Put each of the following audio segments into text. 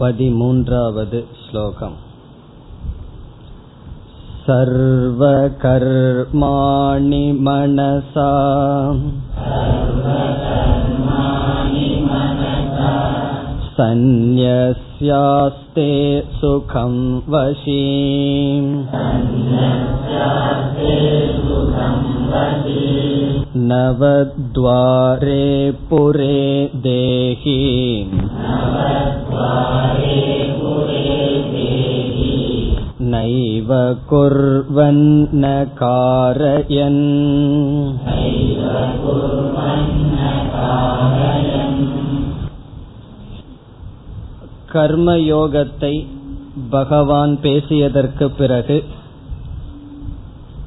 पदिमून्रावद् श्लोकम् सर्वकर्माणि मनसा सन्न्यस्यास्ते सुखं वशी नवद्वारे पुरे देहि नैव कुर्वन्न कारयन् கர்மயோகத்தை பகவான் பேசியதற்கு பிறகு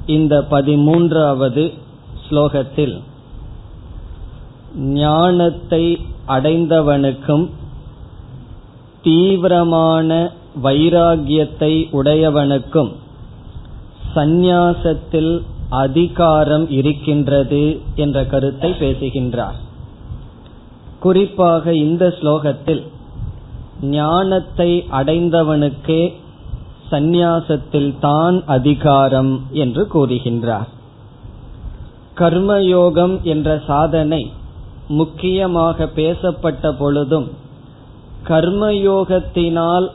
இந்த பதிமூன்றாவது ஸ்லோகத்தில் ஞானத்தை அடைந்தவனுக்கும் தீவிரமான வைராகியத்தை உடையவனுக்கும் சந்நியாசத்தில் அதிகாரம் இருக்கின்றது என்ற கருத்தை பேசுகின்றார். குறிப்பாக இந்த ஸ்லோகத்தில் ஞானத்தை அடைந்தவனுக்கே சந்நியாசத்தில் தான் அதிகாரம் என்று கூறுகின்றார். கர்மயோகம் என்ற சாதனை முக்கியமாக பேசப்பட்ட பொழுதும் கர்மயோகத்தினால்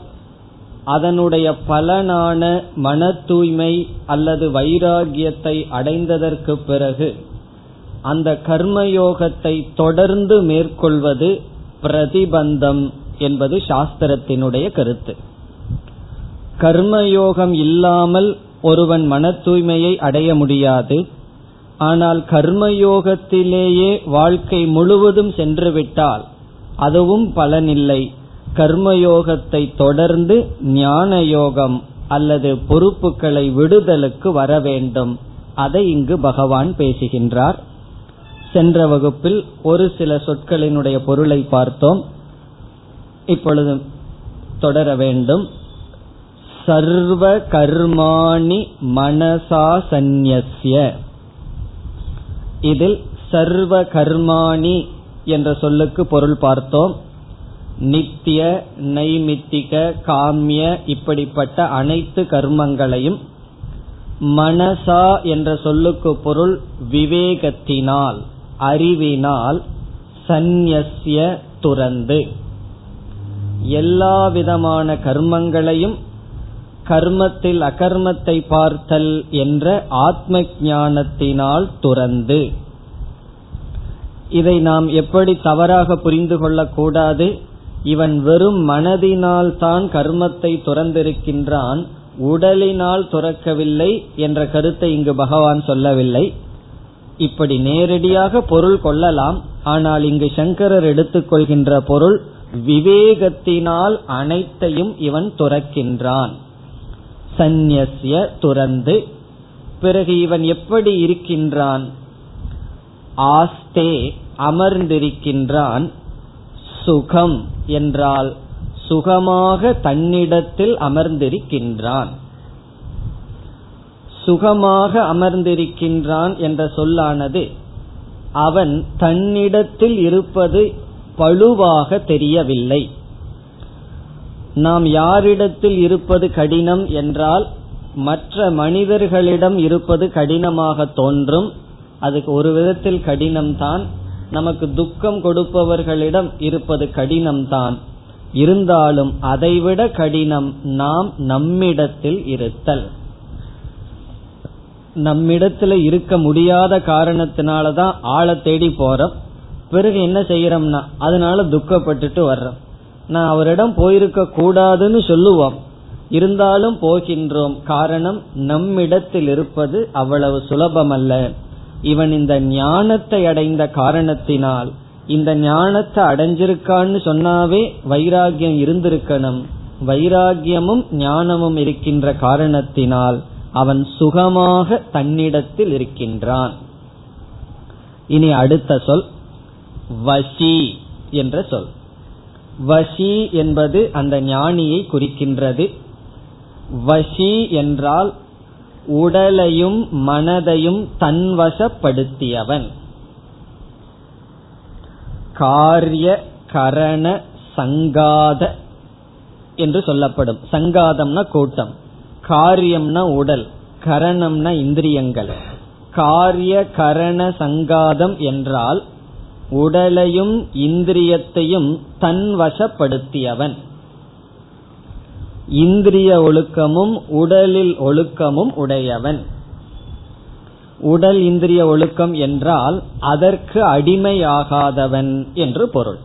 அதனுடைய பலனான மன தூய்மை அல்லது வைராகியத்தை அடைந்ததற்கு பிறகு அந்த கர்மயோகத்தை தொடர்ந்து மேற்கொள்வது பிரதிபந்தம் என்பது சாஸ்திரத்தினுடைய கருத்து. கர்மயோகம் இல்லாமல் ஒருவன் மன தூய்மையை அடைய முடியாது. ஆனால் கர்மயோகத்திலேயே வாழ்க்கை முழுவதும் சென்றுவிட்டால் அதுவும் பலனில்லை. கர்மயோகத்தை தொடர்ந்து ஞான யோகம் அல்லது பொறுப்புகளை விடுதலுக்கு வர வேண்டும் அதை இங்கு பகவான் பேசுகின்றார். சென்ற வகுப்பில் ஒரு சில சொற்களினுடைய பொருளை பார்த்தோம். இப்பொழுது தொடர வேண்டும். சர்வ கர்மாணி மனசா சந்நிய இதில் சர்வ கர்மாணி என்ற சொல்லுக்கு பொருள் பார்த்தோம். நித்திய நைமித்திக காமிய இப்படிப்பட்ட அனைத்து கர்மங்களையும் மனசா என்ற சொல்லுக்கு பொருள் விவேகத்தினால் அறிவினால் சந்நிய துறந்து. எல்லா விதமான கர்மங்களையும் கர்மத்தில் அகர்மத்தை பார்த்தல் என்ற ஆத்ம ஞானத்தினால் துறந்து. இதை நாம் எப்படி தவறாக புரிந்து கொள்ளக்கூடாது? இவன் வெறும் மனதினால் தான் கர்மத்தை துறந்திருக்கின்றான் உடலினால் துறக்கவில்லை என்ற கருத்தை இங்கு பகவான் சொல்லவில்லை. இப்படி நேரடியாக பொருள் கொள்ளலாம் ஆனால் இங்கு சங்கரர் எடுத்துக்கொள்கின்ற பொருள் விவேகத்தினால் அனைத்தையும் இவன் துறக்கின்றான். சந்நிய துறந்து. பிறகு இவன் எப்படி இருக்கின்றான்? ஆஸ்தே அமர்ந்திருக்கின்றான். சுகம் என்றால் சுகமாக தன்னிடத்தில் அமர்ந்திருக்கின்றான். சுகமாக அமர்ந்திருக்கின்றான் என்ற சொல்லானது அவன் தன்னிடத்தில் இருப்பது பழுவாக தெரியவில்லை. நாம் யாரிடத்தில் இருப்பது கடினம் என்றால் மற்ற மனிதர்களிடம் இருப்பது கடினமாக தோன்றும். அதுக்கு ஒரு விதத்தில் கடினம்தான் நமக்கு துக்கம் கொடுப்பவர்களிடம் இருப்பது கடினம்தான் இருந்தாலும் அதைவிட கடினம் நாம் நம்மிடத்தில் இருத்தல். நம்மிடத்துல இருக்க முடியாத காரணத்தினாலதான் ஆளை தேடி போறோம். பிறகு என்ன செய்யறோம்னா அதனால துக்கப்பட்டுட்டு வர்றோம். நான் அவரிடம் போயிருக்க கூடாதுன்னு சொல்லுவோம். இருந்தாலும் போகின்றோம். காரணம் நம்மிடத்தில் இருப்பது அவ்வளவு சுலபமல்ல. இவன் இந்த ஞானத்தை அடைந்த காரணத்தினால் இந்த ஞானத்தை அடைஞ்சிருக்கான்னு சொன்னாவே வைராகியம் இருந்திருக்கணும். வைராகியமும் ஞானமும் இருக்கின்ற காரணத்தினால் அவன் சுகமாக தன்னிடத்தில் இருக்கின்றான். இனி அடுத்த சொல் வசி என்ற சொல். வசி என்பது அந்த ஞானியை குறிக்கின்றது. வசி என்றால் உடலையும் மனதையும் தன்வசப்படுத்தியவன். காரிய கரண சங்காத என்று சொல்லப்படும். சங்காதம்னா கூட்டம். காரியம்னா உடல். கரணம்னா இந்திரியங்கள். காரிய கரண சங்காதம் என்றால் உடலையும் இந்திரியத்தையும் தன்வசப்படுத்தியவன். இந்திரிய ஒழுக்கமும் உடலில் ஒழுக்கமும் உடையவன். உடல் இந்திரிய ஒழுக்கம் என்றால் அதற்கு அடிமையாகாதவன் என்று பொருள்.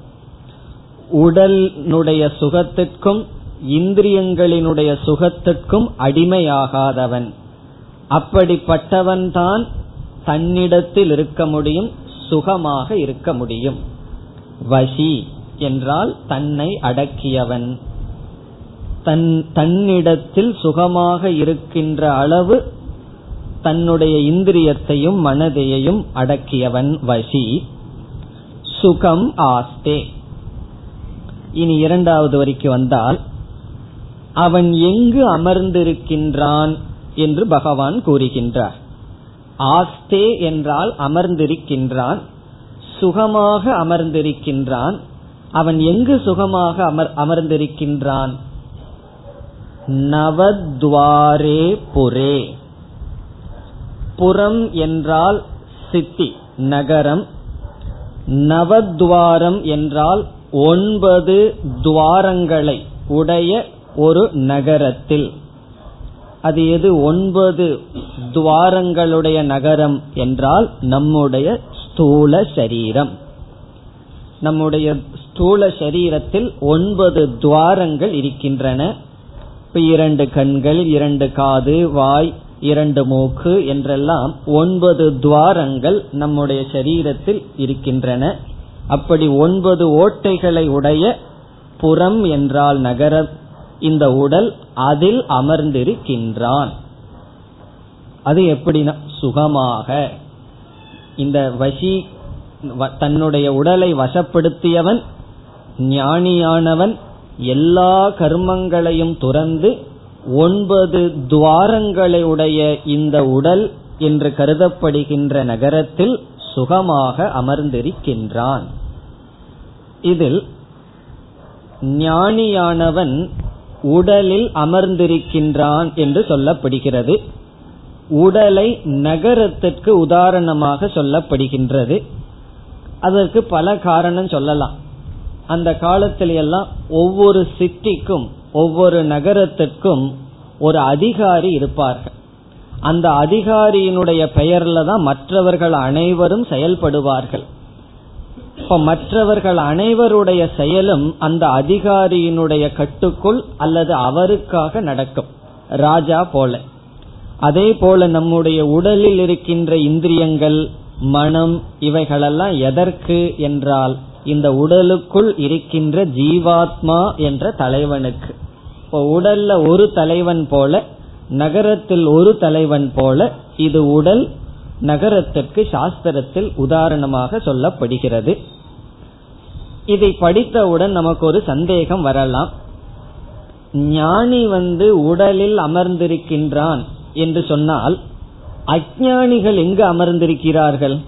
உடலினுடைய சுகத்திற்கும் இந்திரியங்களினுடைய சுகத்திற்கும் அடிமையாகாதவன். அப்படிப்பட்டவன்தான் தன்னிடத்தில் இருக்க முடியும் சுகமாக இருக்க முடியும். வசி என்றால் தன்னை அடக்கியவன். தன் தன்னிடத்தில் சுகமாக இருக்கின்ற அளவு தன்னுடைய இந்திரியத்தையும் மனதையையும் அடக்கியவன் வசி சுகம் ஆஸ்தே. இனி இரண்டாவது வரைக்கு வந்தால் அவன் எங்கு அமர்ந்திருக்கின்றான் என்று பகவான் கூறுகின்றார். ஆஸ்தே என்றால் அமர்ந்திருக்கின்றான் சுகமாக அமர்ந்திருக்கின்றான். அவன் எங்கு சுகமாக அமர் அமர்ந்திருக்கின்றான்? நவத்வாரே புரே. புறம் என்றால் சித்தி நகரம். நவத்வாரம் என்றால் ஒன்பது துவாரங்களை உடைய ஒரு நகரத்தில். அது எது? ஒன்பது துவாரங்களுடைய நகரம் என்றால் நம்முடைய ஸ்தூல சரீரம். நம்முடைய ஸ்தூல சரீரத்தில் ஒன்பது துவாரங்கள் இருக்கின்றன. இப்ப இரண்டு கண்கள் இரண்டு காது வாய் இரண்டு மூக்கு என்றெல்லாம் ஒன்பது துவாரங்கள் நம்முடைய சரீரத்தில் இருக்கின்றன. அப்படி ஒன்பது ஓட்டைகளை உடைய புறம் என்றால் நகரம் இந்த உடல் அதில் அமர்ந்திருக்கின்றான். அது எப்படின்னா சுகமாக. இந்த வசி தன்னுடைய உடலை வசப்படுத்தியவன் ஞானியானவன் எல்லா கர்மங்களையும் துறந்து ஒன்பது துவாரங்களையுடைய இந்த உடல் என்று கருதப்படுகின்ற நகரத்தில் சுகமாக அமர்ந்திருக்கின்றான். இதில் ஞானியானவன் உடலில் அமர்ந்திருக்கின்றான் என்று சொல்லப்படுகிறது. உடலை நகரத்திற்கு உதாரணமாக சொல்லப்படுகின்றது. அதற்கு பல காரணம் சொல்லலாம். அந்த காலத்தில எல்லாம் ஒவ்வொரு சிட்டிக்கும் ஒவ்வொரு நகரத்திற்கும் ஒரு அதிகாரி இருப்பார்கள். அந்த அதிகாரியினுடைய பெயர்ல தான் மற்றவர்கள் அனைவரும் செயல்படுவார்கள். இப்ப மற்றவர்கள் அனைவருடைய செயலும் அந்த அதிகாரியினுடைய கட்டுக்குள் அல்லது அவருக்காக நடக்கும். ராஜா போல. அதே போல நம்முடைய உடலில் இருக்கின்ற இந்திரியங்கள் மனம் இவைகளெல்லாம் எதற்கு என்றால் இந்த உடலுக்குள் இருக்கின்ற ஜீவாத்மா என்ற தலைவனுக்கு. இப்போ உடல்ல ஒரு தலைவன் போல நகரத்தில் ஒரு தலைவன் போல இது உடல் நகரத்திற்கு சாஸ்திரத்தில் உதாரணமாக சொல்லப்படுகிறது. இதை படித்தவுடன் நமக்கு ஒரு சந்தேகம் வரலாம். ஞானி வந்து உடலில் அமர்ந்திருக்கின்றான் என்று சொன்னால் அஜானிகள் எங்கு அமர்ந்திருக்கிறார்கள்?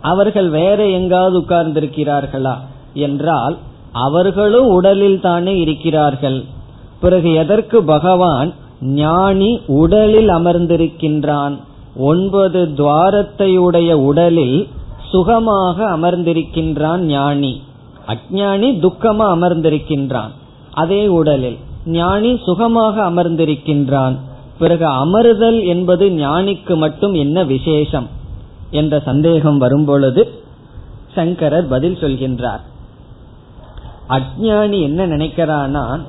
அவர்கள் வேற எங்காவது உட்கார்ந்திருக்கிறார்களா? என்றால் அவர்களும் உடலில் தானே இருக்கிறார்கள். பிறகு எதற்கு பகவான் ஞானி உடலில் அமர்ந்திருக்கின்றான்? ஒன்பது துவாரத்தையுடைய உடலில் சுகமாக அமர்ந்திருக்கின்றான் ஞானி. அஜானி துக்கமா அமர்ந்திருக்கின்றான். அதே உடலில் ஞானி சுகமாக அமர்ந்திருக்கின்றான். பிறகு அமருதல் என்பது ஞானிக்கு மட்டும் என்ன விசேஷம்? என்ற சந்தேகம் வரும்பொழுது சங்கரர் பதில் சொல்கின்றார். அஜானி என்ன நினைக்கிறானா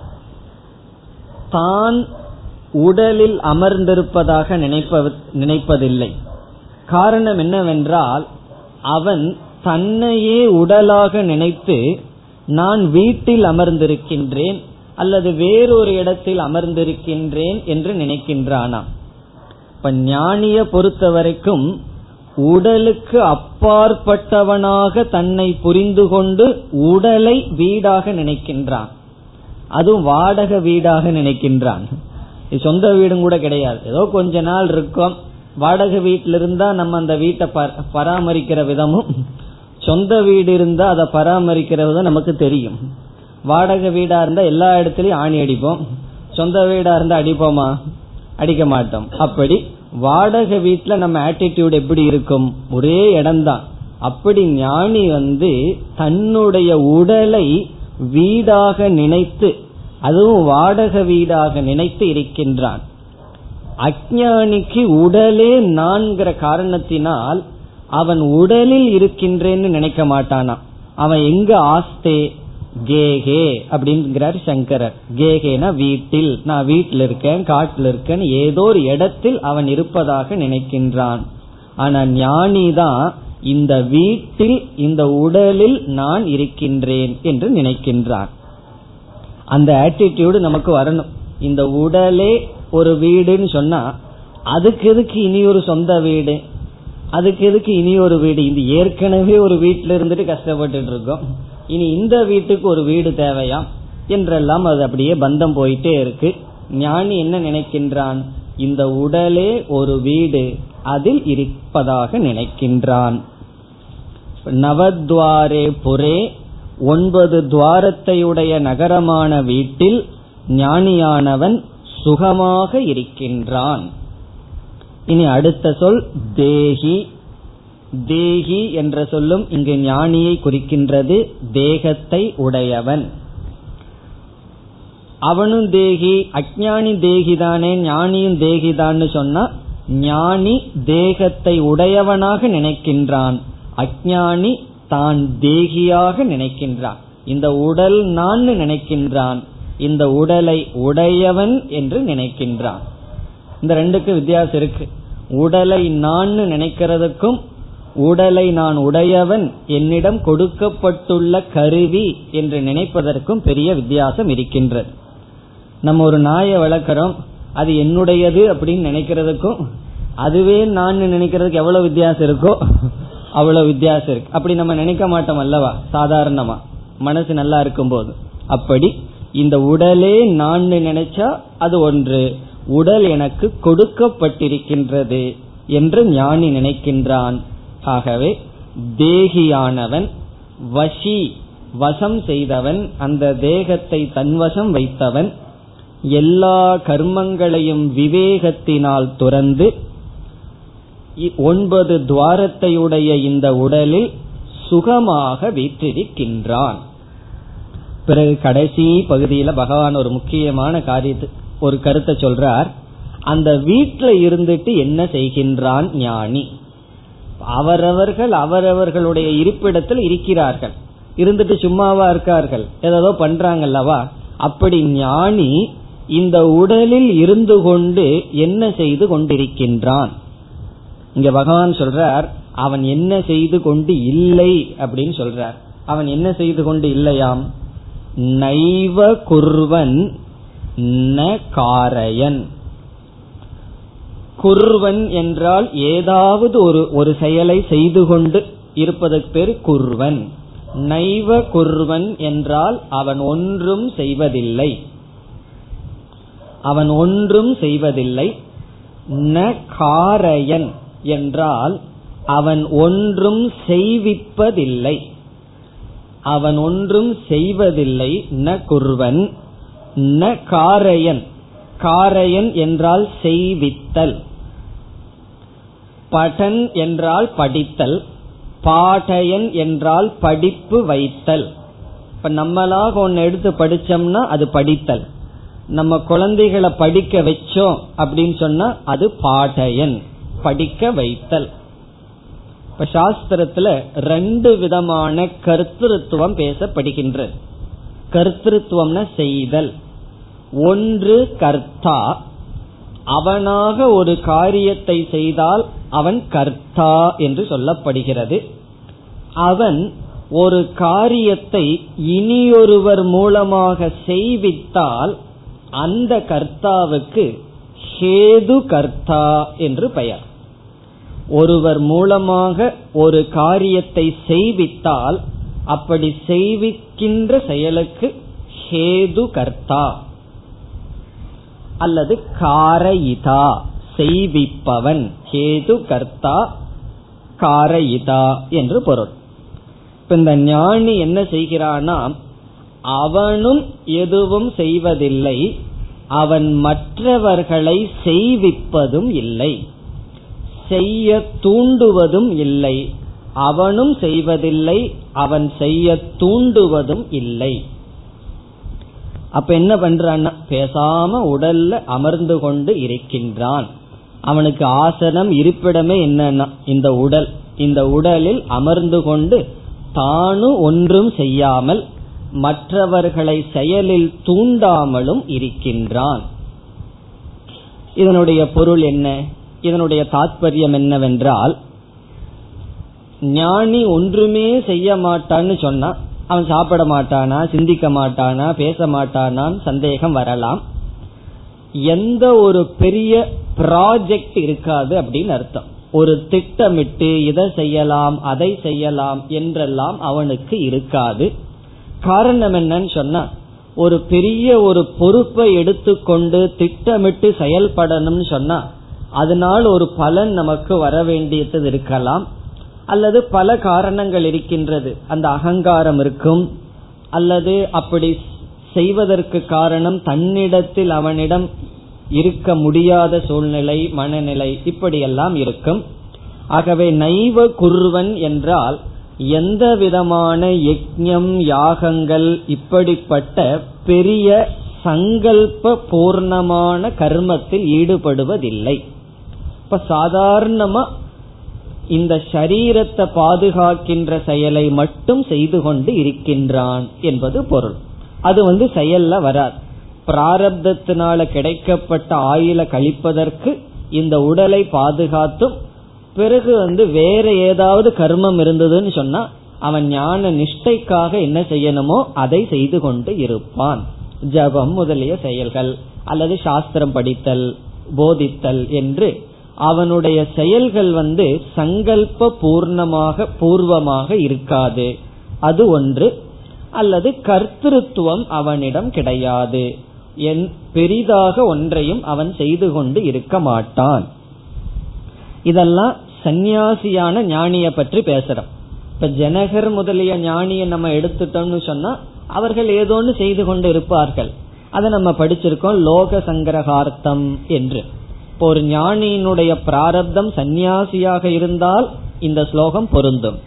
தான் உடலில் அமர்ந்திருப்பதாக நினைப்பதில்லை. காரணம் என்னவென்றால் அவன் தன்னையே உடலாக நினைத்து நான் வீட்டில் அமர்ந்திருக்கின்றேன் அல்லது வேறொரு இடத்தில் அமர்ந்திருக்கின்றேன் என்று நினைக்கின்றானாம். இப்ப ஞானிய பொறுத்த வரைக்கும் உடலுக்கு அப்பாற்பட்டவனாக தன்னை புரிந்து கொண்டு உடலை வீடாக நினைக்கின்றான். அதுவும் வாடகை வீடாக நினைக்கின்றான். சொந்த வீடும் கூட கிடையாது. ஏதோ கொஞ்ச நாள் இருக்கும். வாடகை வீட்டில இருந்தா நம்ம அந்த வீட்டை பராமரிக்கிற விதமும் சொந்த வீடு இருந்தா அதை பராமரிக்கிற விதம் நமக்கு தெரியும். வாடகை வீடா இருந்தா எல்லா இடத்துலயும் ஆணி அடிப்போம். சொந்த வீடா இருந்தா அடிப்போமா? அடிக்க மாட்டோம். அப்படி வாடகை வீட்டுல நம்ம ஆட்டிடியூட் எப்படி இருக்கும்? ஒரே இடம்தான். அப்படி ஞானி வந்து தன்னுடைய உடலை வீடாக நினைத்து அதுவும் வாடகை வீடாக நினைத்து இருக்கின்றான். அஜானிக்கு உடலே நான்கிற காரணத்தினால் அவன் உடலில் இருக்கின்றேன்னு நினைக்க மாட்டானா. அவன் எங்க ஆஸ்தே? கேகே அப்படிங்கிறார் சங்கரர். கேகேனா வீட்டில். நான் வீட்டில் இருக்கேன் காட்டில் இருக்கேன் ஏதோ ஒரு இடத்தில் அவன் இருப்பதாக நினைக்கின்றான். ஆனா ஞானி தான் இந்த வீட்டில் இந்த உடலில் நான் இருக்கின்றேன் என்று நினைக்கின்றான். அந்த ஆட்டிடியூடு நமக்கு வரணும். இந்த உடலே ஒரு வீடுன்னு சொன்னா அதுக்கு எதுக்கு இனி ஒரு சொந்த வீடு? அதுக்கு எதுக்கு இனி ஒரு வீடு? இந்த ஏற்கனவே ஒரு வீட்டில இருந்துட்டு கஷ்டப்பட்டு இருக்கோம். இனி இந்த வீட்டுக்கு ஒரு வீடு தேவையா? என்றெல்லாம் அது அப்படியே பந்தம் போயிட்டே இருக்கு. ஞானி என்ன நினைக்கின்றான்? இந்த உடலே ஒரு வீடு அதில் இருப்பதாக நினைக்கின்றான். நவத்வாரே புரே ஒன்பது துவாரத்தையுடைய நகரமான வீட்டில் ஞானியானவன் சுகமாக இருக்கின்றான். இனி அடுத்த சொல் தேகி. தேகி என்ற சொல்லும் இங்கு ஞானியை குறிக்கின்றது தேகத்தை உடையவன். அவனும் தேகி அஜானி தேகிதானே ஞானியும் தேகிதான்னு சொன்னா ஞானி தேகத்தை உடையவனாக நினைக்கின்றான். அஜானி தான் தேகியாக நினைக்கின்றான். இந்த உடல் நான் நினைக்கின்றான். இந்த உடலை உடையவன் என்று நினைக்கின்றான். இந்த ரெண்டுக்கு வித்தியாசம் இருக்கு. உடலை நான் நினைக்கிறதுக்கும் உடலை நான் உடையவன் என்னிடம் கொடுக்கப்பட்டுள்ள கருவி என்று நினைப்பதற்கும் பெரிய வித்தியாசம் இருக்கின்றது. நம்ம ஒரு நாயை வளர்க்கிறோம் அது என்னுடையது அப்படின்னு நினைக்கிறதுக்கும் அதுவே நான் நினைக்கிறதுக்கு எவ்வளவு வித்தியாசம் இருக்கோ அவ்வளவு வித்தியாசம் இருக்கு. அப்படி நம்ம நினைக்க மாட்டோம் அல்லவா? சாதாரணமா. மனசு நல்லா இருக்கும் போது அப்படி இந்த உடலே நான் நினைச்சா அது ஒன்று. உடல் எனக்கு கொடுக்கப்பட்டிருக்கின்றது என்று ஞானி நினைக்கின்றான். ஆகவே தேகியானவன் வசி வசம் செய்தவன் அந்த தேகத்தை தன்வசம் வைத்தவன் எல்லா கர்மங்களையும் விவேகத்தினால் துறந்து ஒன்பது துவாரத்தையுடைய இந்த உடலில் சுகமாக வீற்றிருக்கின்றான். பிறகு கடைசி பகுதியில பகவான் ஒரு முக்கியமான காரியத்து ஒரு கருத்தை சொல்றார். அந்த வீட்டில இருந்துட்டு என்ன செய்கின்றான் ஞானி? அவரவர்கள் அவரவர்களுடைய இருப்பிடத்தில் இருக்கிறார்கள். இருந்துட்டு சும்மாவா இருக்கார்கள். ஏதோ பண்றாங்கல்லவா? அப்படி ஞானி இந்த உடலில் இருந்து கொண்டு என்ன செய்து கொண்டிருக்கின்றான்? இங்க பகவான் சொல்றார் அவன் என்ன செய்து கொண்டு இல்லை அப்படின்னு சொல்றார். அவன் என்ன செய்து கொண்டு இல்லையாம்? நைவ குர்வன் ந காரையன். குர்வன் என்றால் ஏதாவது ஒரு ஒரு செயலை செய்து கொண்டு இருப்பதற்கு பேர் குர்வன். நைவ குர்வன் என்றால் அவன் ஒன்றும் செய்வதில்லை. அவன் ஒன்றும் செய்வதில்லை. ந காரையன். என்றால் அவன் ஒன்றும் செய்விப்பதில்லை. அவன் ஒன்றும் செய்வதில்லை. ந குர்வன் ந காரையன். காரையன் என்றால் செய்வித்தல். படன் என்றால் படித்தல். பாடையன் என்றால் படிப்பு வைத்தல். இப்ப நம்மளாக ஒன்னு எடுத்து படிச்சோம்னா அது படித்தல். நம்ம குழந்தைகளை படிக்க வச்சோம் அப்படின்னு சொன்னா அது பாடையன். படிக்க வைத்தல். இப்ப சாஸ்திரத்துல ரெண்டு விதமான கருத்திருத்துவம் பேசப்படுகின்றது கர்த்திருவம்னா செய்தல். ஒன்று கர்த்தா. அவனாக ஒரு காரியத்தை செய்தால் அவன் கர்த்தா என்று சொல்லப்படுகிறது. அவன் ஒரு காரியத்தை இனியொருவர் மூலமாக செய்வித்தால் அந்த கர்த்தாவுக்கு ஹேது கர்த்தா என்று பெயர். ஒருவர் மூலமாக ஒரு காரியத்தை செய்வித்தால் அப்படி செய்விக்கின்ற செயலுக்கு ஹேது கர்த்தா அல்லது காரயிதா செய்விப்பவன். ஹேது கர்த்தா காரயிதா என்று பொருள். இப்ப இந்த ஞானி என்ன செய்கிறானா அவனும் எதுவும் செய்வதில்லை அவன் மற்றவர்களை செய்விப்பதும் இல்லை. செய்ய தூண்டுவதும் இல்லை. அவனும் செய்வதில்லை அவன் செய்ய தூண்டுவதும் இல்லை. அப்ப என்ன பண்றான்னா பேசாம உடல்ல அமர்ந்து கொண்டு இருக்கின்றான். அவனுக்கு ஆசனம் இருப்பிடமே என்னன்னா இந்த உடல். இந்த உடலில் அமர்ந்து கொண்டு தானும் ஒன்றும் செய்யாமல் மற்றவர்களை செயலில் தூண்டாமலும் இருக்கின்றான். இதனுடைய பொருள் என்ன? இதனுடைய தாத்பரியம் என்னவென்றால் ஞானி ஒன்றுமே செய்ய மாட்டான்னு சொன்னா அவன் சாப்பிட மாட்டானா சிந்திக்க மாட்டானா பேச மாட்டானான் சந்தேகம் வரலாம். எந்த ஒரு பெரிய ப்ராஜெக்ட் இருக்காது அப்படின்னு அர்த்தம். ஒரு திட்டமிட்டு இதை செய்யலாம் அதை செய்யலாம் என்றெல்லாம் அவனுக்கு இருக்காது. காரணம் என்னன்னு சொன்னா ஒரு பெரிய ஒரு பொறுப்பை எடுத்துக்கொண்டு திட்டமிட்டு செயல்படணும்னு சொன்னா அதனால் ஒரு பலன் நமக்கு வர வேண்டியது இருக்கலாம். அல்லது பல காரணங்கள் இருக்கின்றது. அந்த அகங்காரம் இருக்கும். அல்லது அப்படி செய்வதற்கு காரணம் தன்னிடத்தில் அவனிடம் இருக்க முடியாத சூழ்நிலை மனநிலை இப்படியெல்லாம் இருக்கும். ஆகவே நைவ குருவன் என்றால் எந்த விதமான யஜ்யம் யாகங்கள் இப்படிப்பட்ட பெரிய சங்கல்ப பூர்ணமான கர்மத்தில் ஈடுபடுவதில்லை. அப்ப சாதாரணமா இந்த சரீரத்தை பாதுகாக்கின்ற செயலை மட்டும் செய்து கொண்டு இருக்கின்றான் என்பது பொருள். அது வந்து செயல்ல வராது. பிராரப்தத்தினால கிடைக்கப்பட்ட ஆயுள கழிப்பதற்கு இந்த உடலை பாதுகாத்தும் பிறகு வந்து வேற ஏதாவது கர்மம் இருந்ததுன்னு சொன்னா அவன் ஞான நிஷ்டைக்காக என்ன செய்யணுமோ அதை செய்து கொண்டு இருப்பான். ஜபம் முதலிய செயல்கள் அல்லது சாஸ்திரம் படித்தல் போதித்தல் என்று அவனுடைய செயல்கள் வந்து சங்கல்ப பூர்ணமாக பூர்வமாக இருக்காது. அது ஒன்று. அல்லது கர்த்திருவம் அவனிடம் கிடையாது. என் பெரிதாக ஒன்றையும் அவன் செய்து கொண்டு இருக்க மாட்டான். இதெல்லாம் சந்நியாசியான ஞானிய பற்றி பேசுறோம். இப்ப ஜனகர் முதலிய ஞானியை நம்ம எடுத்துட்டோம்னு சொன்னா அவர்கள் ஏதோன்னு செய்து கொண்டு இருப்பார்கள். அதை நம்ம படிச்சிருக்கோம் லோக சங்கிரகார்த்தம் என்று. இப்போ ஒரு ஞானியினுடைய பிராரப்தம் சந்நியாசியாக இருந்தால் இந்த ஸ்லோகம் பொருந்தும்.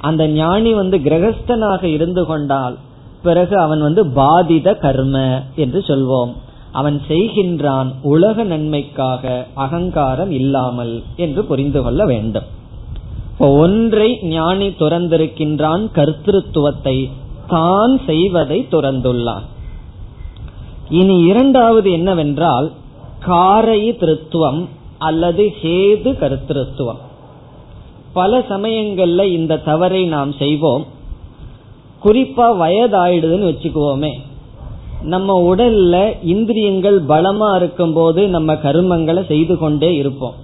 அந்த ஞானி வந்து கிரகஸ்தனாக இருந்து கொண்டால் பிறகு அவன் வந்து பாதித கர்ம என்று சொல்வோம். அவன் செய்கின்றான் உலக நன்மைக்காக அகங்காரம் இல்லாமல் என்று புரிந்து கொள்ள வேண்டும். ஒன்றை ஞானி துறந்திருக்கின்றான் கர்த்திருவத்தை தான் செய்வதை துறந்துள்ளான். இனி இரண்டாவது என்னவென்றால் காரை திருத்துவம் அல்லது ஹேது கருத்திருத்துவம். பல சமயங்கள்ல இந்த தவறை நாம் செய்வோம். குறிப்பா வயதாயிடுதுன்னு வச்சுக்குவோமே. நம்ம உடல்ல இந்திரியங்கள் பலமா இருக்கும் போது நம்ம கருமங்களை செய்து கொண்டே இருப்போம்.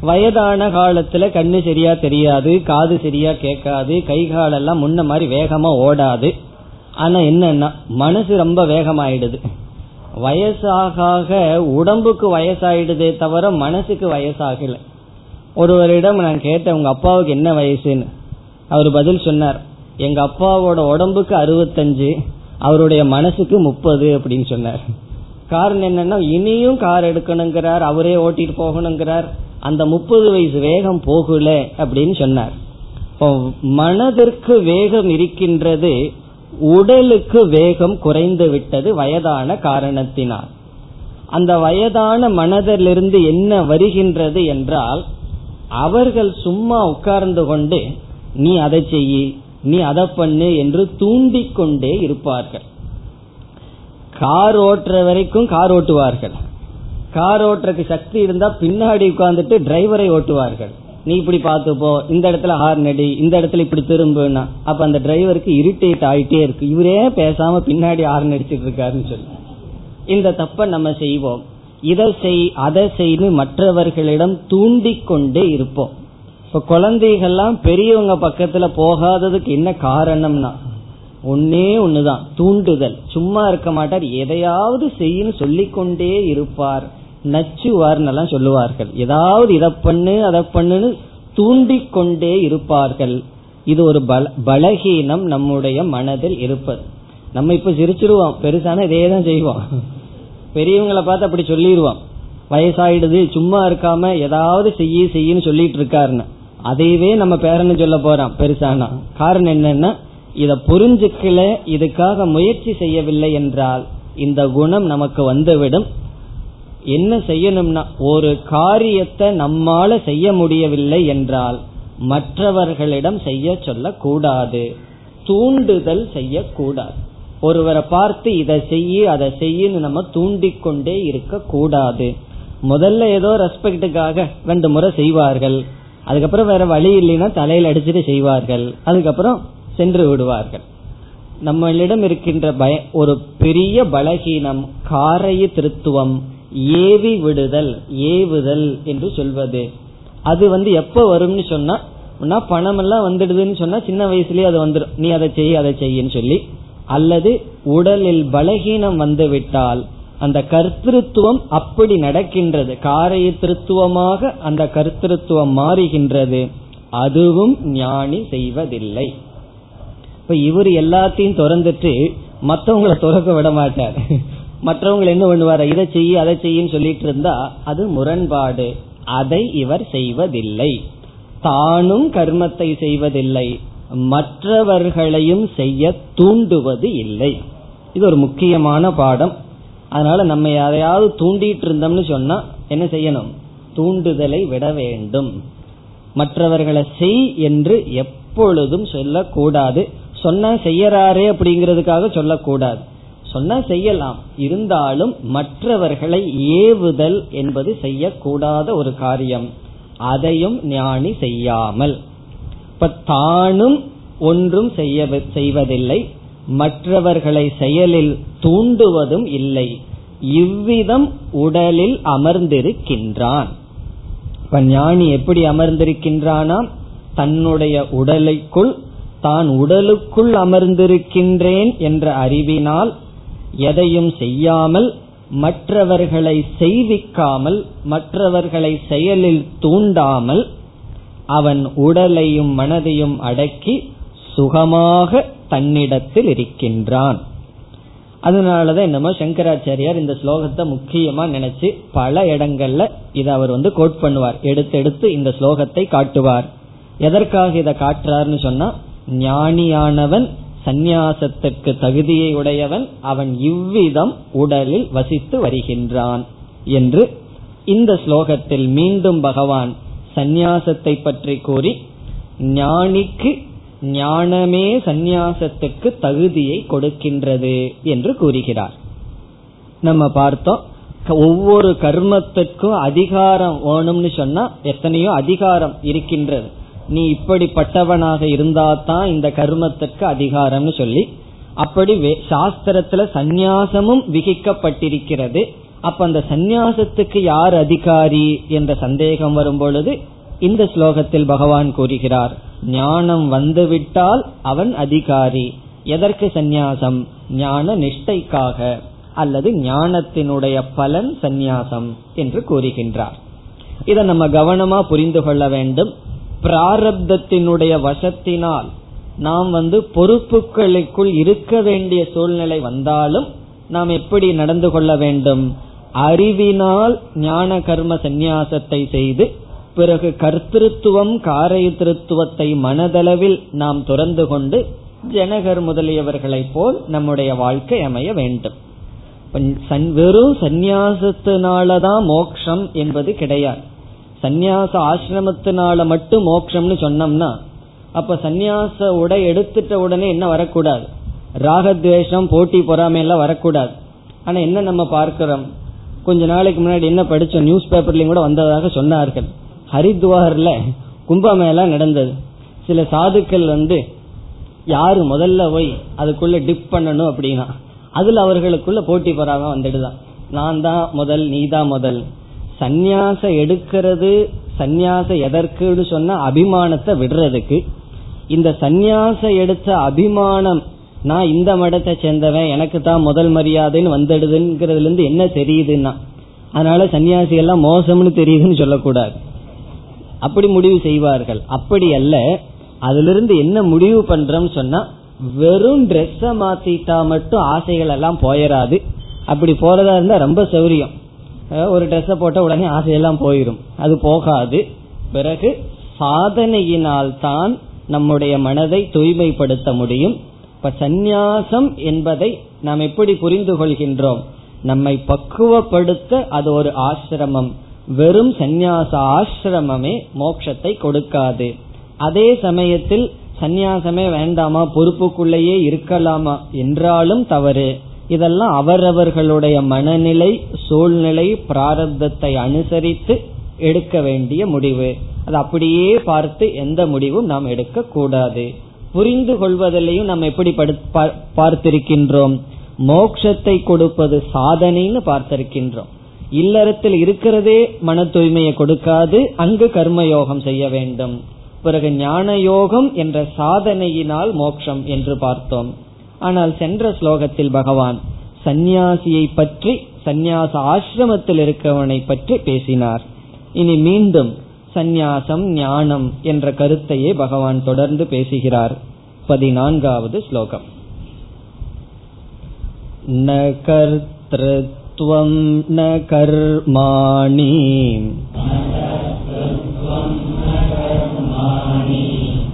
வயதான காலத்துல கண்ணு சரியா தெரியாது காது சரியா கேட்காது கை காலெல்லாம் முன்ன மாதிரி வேகமா ஓடாது. ஆனா என்னன்னா மனசு ரொம்ப வேகமாயிடுது. வயசாக உடம்புக்கு வயசாயிடுதே தவிர மனசுக்கு வயசாகல. ஒருவரிடம் நான் கேட்டேன் உங்க அப்பாவுக்கு என்ன வயசுன்னு? அவர் பதில் சொன்னார் எங்க அப்பாவோட உடம்புக்கு அறுபத்தஞ்சு அவருடைய மனசுக்கு முப்பது அப்படின்னு சொன்னார். காரணம் என்னன்னா இனியும் கார் எடுக்கணுங்கிறார் அவரே ஓட்டிட்டு போகணுங்கிறார் அந்த முப்பது வயசு வேகம் போகல அப்படின்னு சொன்னார். மனதிற்கு வேகம் இருக்கின்றது உடலுக்கு வேகம் குறைந்து விட்டது வயதான காரணத்தினால். அந்த வயதான மனதிலிருந்து என்ன வருகின்றது என்றால் அவர்கள் சும்மா உட்கார்ந்து கொண்டு நீ அதை செய்யி நீ அதை பண்ணு என்று தூண்டிக் கொண்டே இருப்பார்கள். கார் ஓட்டுற வரைக்கும் கார் ஓட்டுவார்கள். கார் ஓட்டுறதுக்கு சக்தி இருந்தா பின்னாடி உட்கார்ந்துட்டு டிரைவரை ஓட்டுவார்கள். நீ இப்படி பார்த்துப்போ இந்த இடத்துல ஹார்ன் அடி இந்த இடத்துல இப்படி திரும்புனா அப்ப அந்த டிரைவருக்கு இரிட்டேட் ஆயிட்டே இருக்கு. இவரே பேசாம பின்னாடி ஹார்ன் அடிச்சிட்டு இருக்காருன்னு சொல்லி. இந்த தப்ப நம்ம செய்வோம். இதை செய் அதை செய்து மற்றவர்களிடம் தூண்டிக்கொண்டே இருப்போம். இப்ப குழந்தைகள்லாம் பெரியவங்க பக்கத்துல போகாததுக்கு என்ன காரணம்னா ஒன்னே ஒண்ணுதான். தூண்டுதல். சும்மா இருக்க மாட்டார். எதையாவது செய்யணும் சொல்லிக்கொண்டே இருப்பார். நச்சுவார்னெல்லாம் சொல்லுவார்கள். ஏதாவது இதை பண்ணு அதை பண்ணுன்னு தூண்டிக் கொண்டே இருப்பார்கள். இது ஒரு பல பலகீனம் நம்முடைய மனதில் இருப்பது. நம்ம இப்ப சிரிச்சிருவோம். பெருசான இதே தான் செய்வோம். பெரியவங்களை பார்த்து அப்படி சொல்லிடுவோம் வயசாயிடுது சும்மா இருக்காம ஏதாவது செய்ய செய்யன்னு சொல்லிட்டு இருக்காருன்னு. அதையவே நம்ம பேரன்னு சொல்ல போறோம் பெருசானா. காரணம் என்னன்னா இத புரிஞ்சுக்கல இதுக்காக முயற்சி செய்யவில்லை என்றால் இந்த குணம் நமக்கு வந்துவிடும். என்ன செய்யணும்னா ஒரு காரியத்தை நம்மால செய்ய முடியவில்லை என்றால் மற்றவர்களிடம் செய்ய சொல்லக்கூடாது. தூண்டுதல் செய்யக்கூடாது. ஒருவரை பார்த்து இதை செய்ய அதை செய்யுன்னு நம்ம தூண்டிக்கொண்டே இருக்க கூடாது முதல்ல ஏதோ ரெஸ்பெக்டுக்காக ரெண்டு முறை செய்வார்கள். அதுக்கப்புறம் வேற வழி இல்லைன்னா தலையில் அடிச்சுட்டு செய்வார்கள். அதுக்கப்புறம் சென்று விடுவார்கள். நம்மளிடம் இருக்கின்ற பய ஒரு பெரிய பலகீனம் காரைய திருத்துவம் ஏவி விடுதல் ஏவுதல் என்று சொல்வது. அது வந்து எப்ப வரும்னு சொன்னா பணம் எல்லாம் வந்துடுதுன்னு சொன்னா சின்ன வயசுலயே அது வந்துடும் நீ அதை செய்ய அதை செய்யன்னு சொல்லி. அல்லது உடலில் பலகீனம் வந்துவிட்டால் அந்த கர்த்திருவம் அப்படி நடக்கின்றது. காரைய திருத்துவமாக அந்த கர்த்திருவம் மாறுகின்றது. அதுவும் ஞானி செய்வதில்லை. இப்ப இவர் எல்லாத்தையும் திறந்துட்டு மற்றவங்களை துறக்க விட மாட்டார். மற்றவங்க என்ன பண்ணுவார்? இதை செய்ய அதை செய்யும் சொல்லிட்டு இருந்தா அது முரண்பாடு. அதை இவர் செய்வதில்லை. தானும் கர்மத்தை செய்வதில்லை. மற்றவர்களையும் செய்ய தூண்டுவது இல்லை. இது ஒரு முக்கியமான பாடம். அதனால நம்ம யாரையாவது தூண்டிட்டு இருந்தோம்னு சொன்னா என்ன செய்யணும்? தூண்டுதலை விட வேண்டும். மற்றவர்களை செய் என்று எப்பொழுதும் சொல்லக்கூடாது. சொன்னா செய்யறாரே அப்படிங்கிறதுக்காக சொல்லக்கூடாது. சொன்னா செய்யலாம். இருந்தாலும் மற்றவர்களை ஏவுதல் என்பது செய்யக்கூடாத ஒரு காரியம். அதையும் ஞானி செய்யாமல். இப்ப தானும் ஒன்றும் செய்வதில்லை. மற்றவர்களை செயலில் தூண்டுவதும் இல்லை. இவ்விதம் உடலில் அமர்ந்திருக்கின்றான். இப்ப ஞானி எப்படி அமர்ந்திருக்கின்றானாம் தன்னுடைய உடலைக்குள் தான் உடலுக்குள் அமர்ந்திருக்கின்றேன் என்ற அறிவினால் எதையும் செய்யாமல் மற்றவர்களை செய்விக்காமல் மற்றவர்களை செயலில் தூண்டாமல் அவன் உடலையும் மனதையும் அடக்கி சுகமாக தன்னிடத்தில் இருக்கின்றான். அதனாலதான் என்னமோ சங்கராச்சாரியார் இந்த ஸ்லோகத்தை முக்கியமா நினைச்சு பல இடங்கள்ல இதை அவர் வந்து கோட் பண்ணுவார். எடுத்து எடுத்து இந்த ஸ்லோகத்தை காட்டுவார். எதற்காக இதை காட்டுறாருன்னு சொன்னா ஞானியானவன் சந்நியாசத்திற்கு தகுதியை உடையவன் அவன் இவ்விதம் உடலில் வசித்து வருகின்றான் என்று இந்த ஸ்லோகத்தில் மீண்டும் பகவான் சந்நியாசத்தை பற்றி கூறி ஞானிக்கு ஞானமே சந்நியாசத்துக்கு தகுதியை கொடுக்கின்றது என்று கூறுகிறார். நம்ம பார்த்தோம் ஒவ்வொரு கர்மத்திற்கும் அதிகாரம் வேணும்னு சொன்னா எத்தனையோ அதிகாரம் இருக்கின்றது. நீ இப்படிப்பட்டவனாக இருந்தா தான் இந்த கர்மத்திற்கு அதிகாரம்னு சொல்லி அப்படி சாஸ்திரத்துல சந்நியாசமும் விகிக்கப்பட்டிருக்கிறது. அப்ப அந்த சந்நியாசத்துக்கு யார் அதிகாரி என்ற சந்தேகம் வரும் பொழுது இந்த ஸ்லோகத்தில் பகவான் கூறுகிறார் ஞானம் வந்துவிட்டால் அவன் அதிகாரி. எதற்கு சந்நியாசம்? ஞான நிஷ்டைக்காக அல்லது ஞானத்தினுடைய பலன் சந்நியாசம் என்று கூறுகின்றார். இதை நம்ம கவனமா புரிந்து கொள்ள வேண்டும். பிராரப்தத்தினுடைய வசத்தினால் நாம் வந்து பொறுப்புகளுக்குள் இருக்க வேண்டிய சூழ்நிலை வந்தாலும் நாம் எப்படி நடந்து கொள்ள வேண்டும்? அறிவினால் ஞான கர்ம சந்நியாசத்தை செய்து பிறகு கர்த்திருவம் காரைத்திருத்துவத்தை மனதளவில் நாம் துறந்து கொண்டு ஜனகர் முதலியவர்களைப் போல் நம்முடைய வாழ்க்கை அமைய வேண்டும். வெறும் சந்நியாசத்தினாலதான் மோக்ஷம் என்பது கிடையாது. சந்நியாச ஆசிரமத்தினால மட்டும் மோக்ஷம்னு சொன்னோம்னா அப்ப சந்நியாச உடை எடுத்துட்ட உடனே என்ன வரக்கூடாது? ராகத்வேஷம் போட்டி பொறாமை எல்லாம் வரக்கூடாது. ஆனா என்ன நம்ம பார்க்கிறோம்? கொஞ்ச நாளைக்கு முன்னாடி என்ன படிச்சோம் நியூஸ் பேப்பர்லயும் கூட வந்ததாக சொன்னார்கள். ஹரித்வார்ல கும்பமேளா நடந்தது. சில சாதுக்கள் வந்து யாரு முதல்ல போய் அதுக்குள்ள டிப் பண்ணணும் அப்படின்னா அதுல அவர்களுக்குள்ள போட்டி பொறாம வந்துடுதான். நான் தான் முதல் நீ தான் முதல். சந்நியாச எடுக்கிறது சந்நியாச எதற்குன்னு சொன்னா அபிமானத்தை விடுறதுக்கு. இந்த சந்நியாச எடுத்த அபிமானம் நான் இந்த மடத்தை சேர்ந்தவன் எனக்கு தான் முதல் மரியாதைன்னு வந்துடுதுங்கிறதுல இருந்து என்ன தெரியுதுன்னா அதனால சன்னியாசி எல்லாம் மோசம்னு தெரியுதுன்னு சொல்லக்கூடாது. அப்படி முடிவு செய்வார்கள். அப்படி அல்ல அதிலிருந்து என்ன முடிவு பண்றோம் சொன்னா வெறும் ட்ரெஸ்ஸ மாத்திட்டா மட்டும் ஆசைகள் எல்லாம் போயிடாது அப்படி போறதா இருந்தா ரொம்ப சௌரியம். ஒரு ட்ரெஸ்ஸை போட்ட உடனே ஆசையெல்லாம் போயிடும் அது போகாது பிறகு சாதனையினால் தான் நம்முடைய மனதை தூய்மைப்படுத்த முடியும் இப்ப சந்நியாசம் என்பதை நாம் எப்படி புரிந்து கொள்கின்றோம் நம்மை பக்குவப்படுத்த அது ஒரு ஆசிரமம் வெறும் சந்நியாச ஆசிரமமே மோட்சத்தை கொடுக்காது அதே சமயத்தில் சந்நியாசமே வேண்டாமா பொறுப்புக்குள்ளேயே இருக்கலாமா என்றாலும் தவறு இதெல்லாம் அவரவர்களுடைய மனநிலை சூழ்நிலை பிராரப்தத்தை அனுசரித்து எடுக்க வேண்டிய முடிவு. அது அப்படியே பார்த்து எந்த முடிவும் நாம் எடுக்க கூடாது புரிந்து கொள்வதிலையும் நாம் எப்படி பார்த்திருக்கின்றோம். மோக்ஷத்தை கொடுப்பது சாதனைன்னு பார்த்திருக்கின்றோம். இல்லறத்தில் இருக்கிறதே மன தூய்மையை கொடுக்காது அங்கு கர்மயோகம் செய்ய வேண்டும். பிறகு ஞான யோகம் என்ற சாதனையினால் மோட்சம் என்று பார்த்தோம். ஆனால் சென்ற ஸ்லோகத்தில் பகவான் சந்நியாசியை பற்றி சந்நியாச ஆசிரமத்தில் இருக்கவனை பற்றி பேசினார் இனி மீண்டும் சந்நியாசம் ஞானம் என்ற கருத்தையே பகவான் தொடர்ந்து பேசுகிறார் பதினான்காவது ஸ்லோகம் ந கர்த்தத்வம் ந கர்மாணி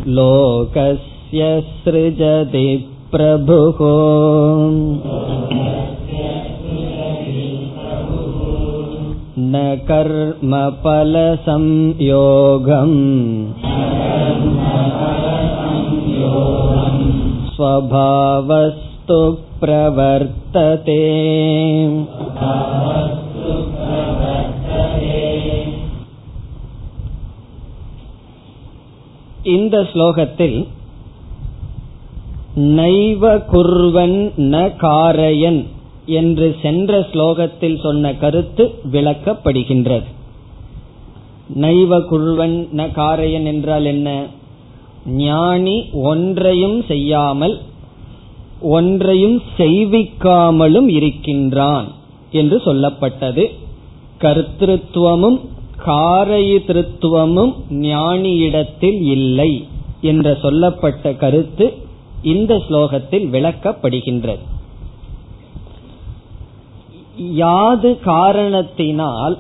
लोकस्य सृजति प्रभुः न कर्मफलसंयोगम् स्वभावस्तु प्रवर्तते இந்த ஸ்லோகத்தில் நைவ குர்வன் ந காரயன் என்று சென்ற ஸ்லோகத்தில் சொன்ன கருத்து விளக்கப்படுகின்றது. நைவ குர்வன் ந காரயன் என்றால் என்ன? ஞானி ஒன்றையும் செய்யாமல் ஒன்றையும் செய்விக்காமலும் இருக்கின்றான் என்று சொல்லப்பட்டது. கர்த்திருவமும் காரயித்திருவமும் ஞானியிடத்தில் இல்லை என்ற சொல்லப்பட்ட கருத்து இந்த ஸ்லோகத்தில் விளக்கப்படுகின்றது. யாது காரணத்தினால்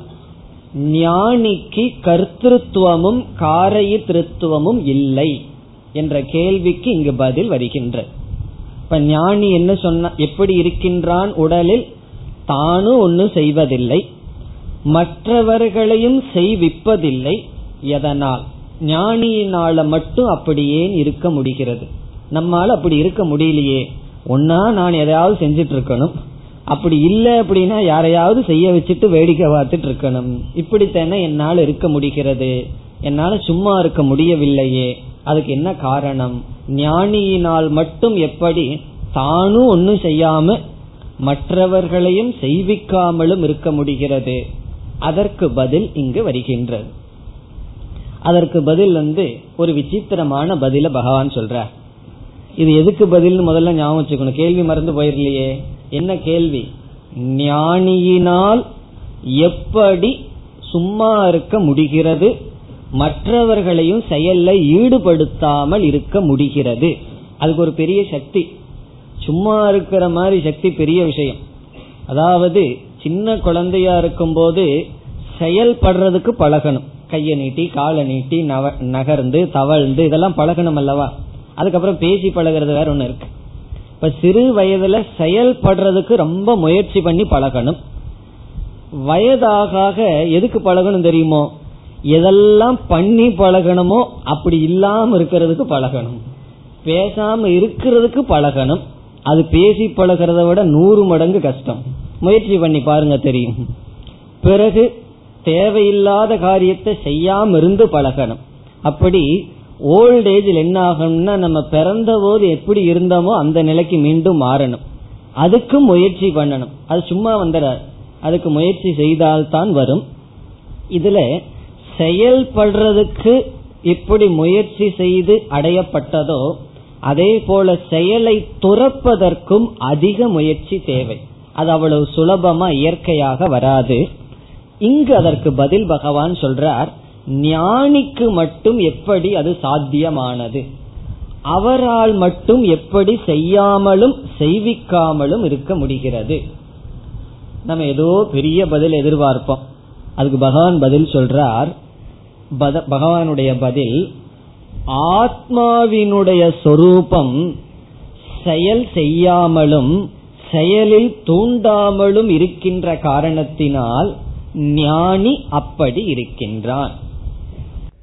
ஞானிக்கு கர்த்திருவமும் காரயித்திருவமும் இல்லை என்ற கேள்விக்கு இங்கு பதில் வருகின்றது. இப்ப ஞானி என்ன சொன்ன எப்படி இருக்கின்றான் உடலில்? தானும் ஒன்னும் செய்வதில்லை. மற்றவர்களையும் செய்விப்பதில்லை. எதனால்? ஞானியினால மட்டும் அப்படியே இருக்க முடிகிறது. நம்மால அப்படி இருக்க முடியலையே. ஒன்னா நான் எதையாவது செஞ்சிட்டு இருக்கணும் அப்படி இல்லை அப்படின்னா யாரையாவது செய்ய வச்சுட்டு வேடிக்கை பார்த்துட்டு இருக்கணும் இப்படித்தானே என்னால் இருக்க முடிகிறது. என்னால் சும்மா இருக்க முடியவில்லையே. அதுக்கு என்ன காரணம்? ஞானியினால் மட்டும் எப்படி தானும் ஒன்னும் செய்யாம மற்றவர்களையும் செய்விக்காமலும் இருக்க முடிகிறது. அதற்கு பதில் இங்கு வருகின்றது. அதற்கு பதில் வந்து ஒரு விசித்திரமான பதில பகவான் சொல்றார். இது எதுக்கு பதில் முதல்ல ஞாபகம் வச்சுக்கணும். கேள்வி மறந்து போயிடலையே என்ன கேள்வி? ஞானியினால் எப்படி சும்மா இருக்க முடிகிறது? மற்றவர்களையும் செயல்ல ஈடுபடுத்தாமல் இருக்க முடிகிறது. அதுக்கு ஒரு பெரிய சக்தி. சும்மா இருக்கிற மாதிரி சக்தி பெரிய விஷயம். அதாவது சின்ன குழந்தையா இருக்கும் போது செயல்படுறதுக்கு பழகணும். கையை நீட்டி காலை நீட்டி நகர்ந்து தவழ்ந்து இதெல்லாம் பழகணும் அல்லவா? அதுக்கப்புறம் பேசி பழகிறது வேற ஒண்ணு இருக்கு. இப்ப சிறு வயதுல செயல்படுறதுக்கு ரொம்ப முயற்சி பண்ணி பழகணும். வயதாக எதுக்கு பழகணும் தெரியுமோ? எதெல்லாம் பண்ணி பழகணுமோ அப்படி இல்லாம இருக்கிறதுக்கு பழகணும். பேசாம இருக்கிறதுக்கு பழகணும். அது பேசி பழகிறத விட நூறு மடங்கு கஷ்டம். முயற்சி பண்ணி பாருங்க தெரியும். பிறகு தேவையில்லாத காரியத்தை செய்யாம இருந்து பழகணும். அப்படி ஓல்ட் ஏஜில் என்ன ஆகும்னா நம்ம பிறந்த போது எப்படி இருந்தோமோ அந்த நிலைக்கு மீண்டும் மாறணும். அதுக்கும் முயற்சி பண்ணணும். அது சும்மா வந்துடாது அதுக்கு முயற்சி செய்தால்தான் வரும். இதுல செயல்படுறதுக்கு எப்படி முயற்சி செய்து அடையப்பட்டதோ அதே போல செயலை துறப்பதற்கும் அதிக முயற்சி தேவை. அது அவ்வளவு சுலபமா இயற்கையாக வராது. இங்கு அதற்கு பதில் பகவான் சொல்றார் ஞானிக்கு மட்டும் எப்படி அது சாத்தியமானது? அவரால் மட்டும் எப்படி செய்யாமலும் செய்விக்காமலும் இருக்க முடிகிறது? நம்ம ஏதோ பெரிய பதில் எதிர்பார்ப்போம். அதுக்கு பகவான் பதில் சொல்றார். பகவானுடைய பதில் ஆத்மாவினுடைய சொரூபம் செயல் செய்யாமலும் செயலில் தூண்டாமலும் இருக்கின்ற காரணத்தினால் ஞானி அப்படி இருக்கின்றான்.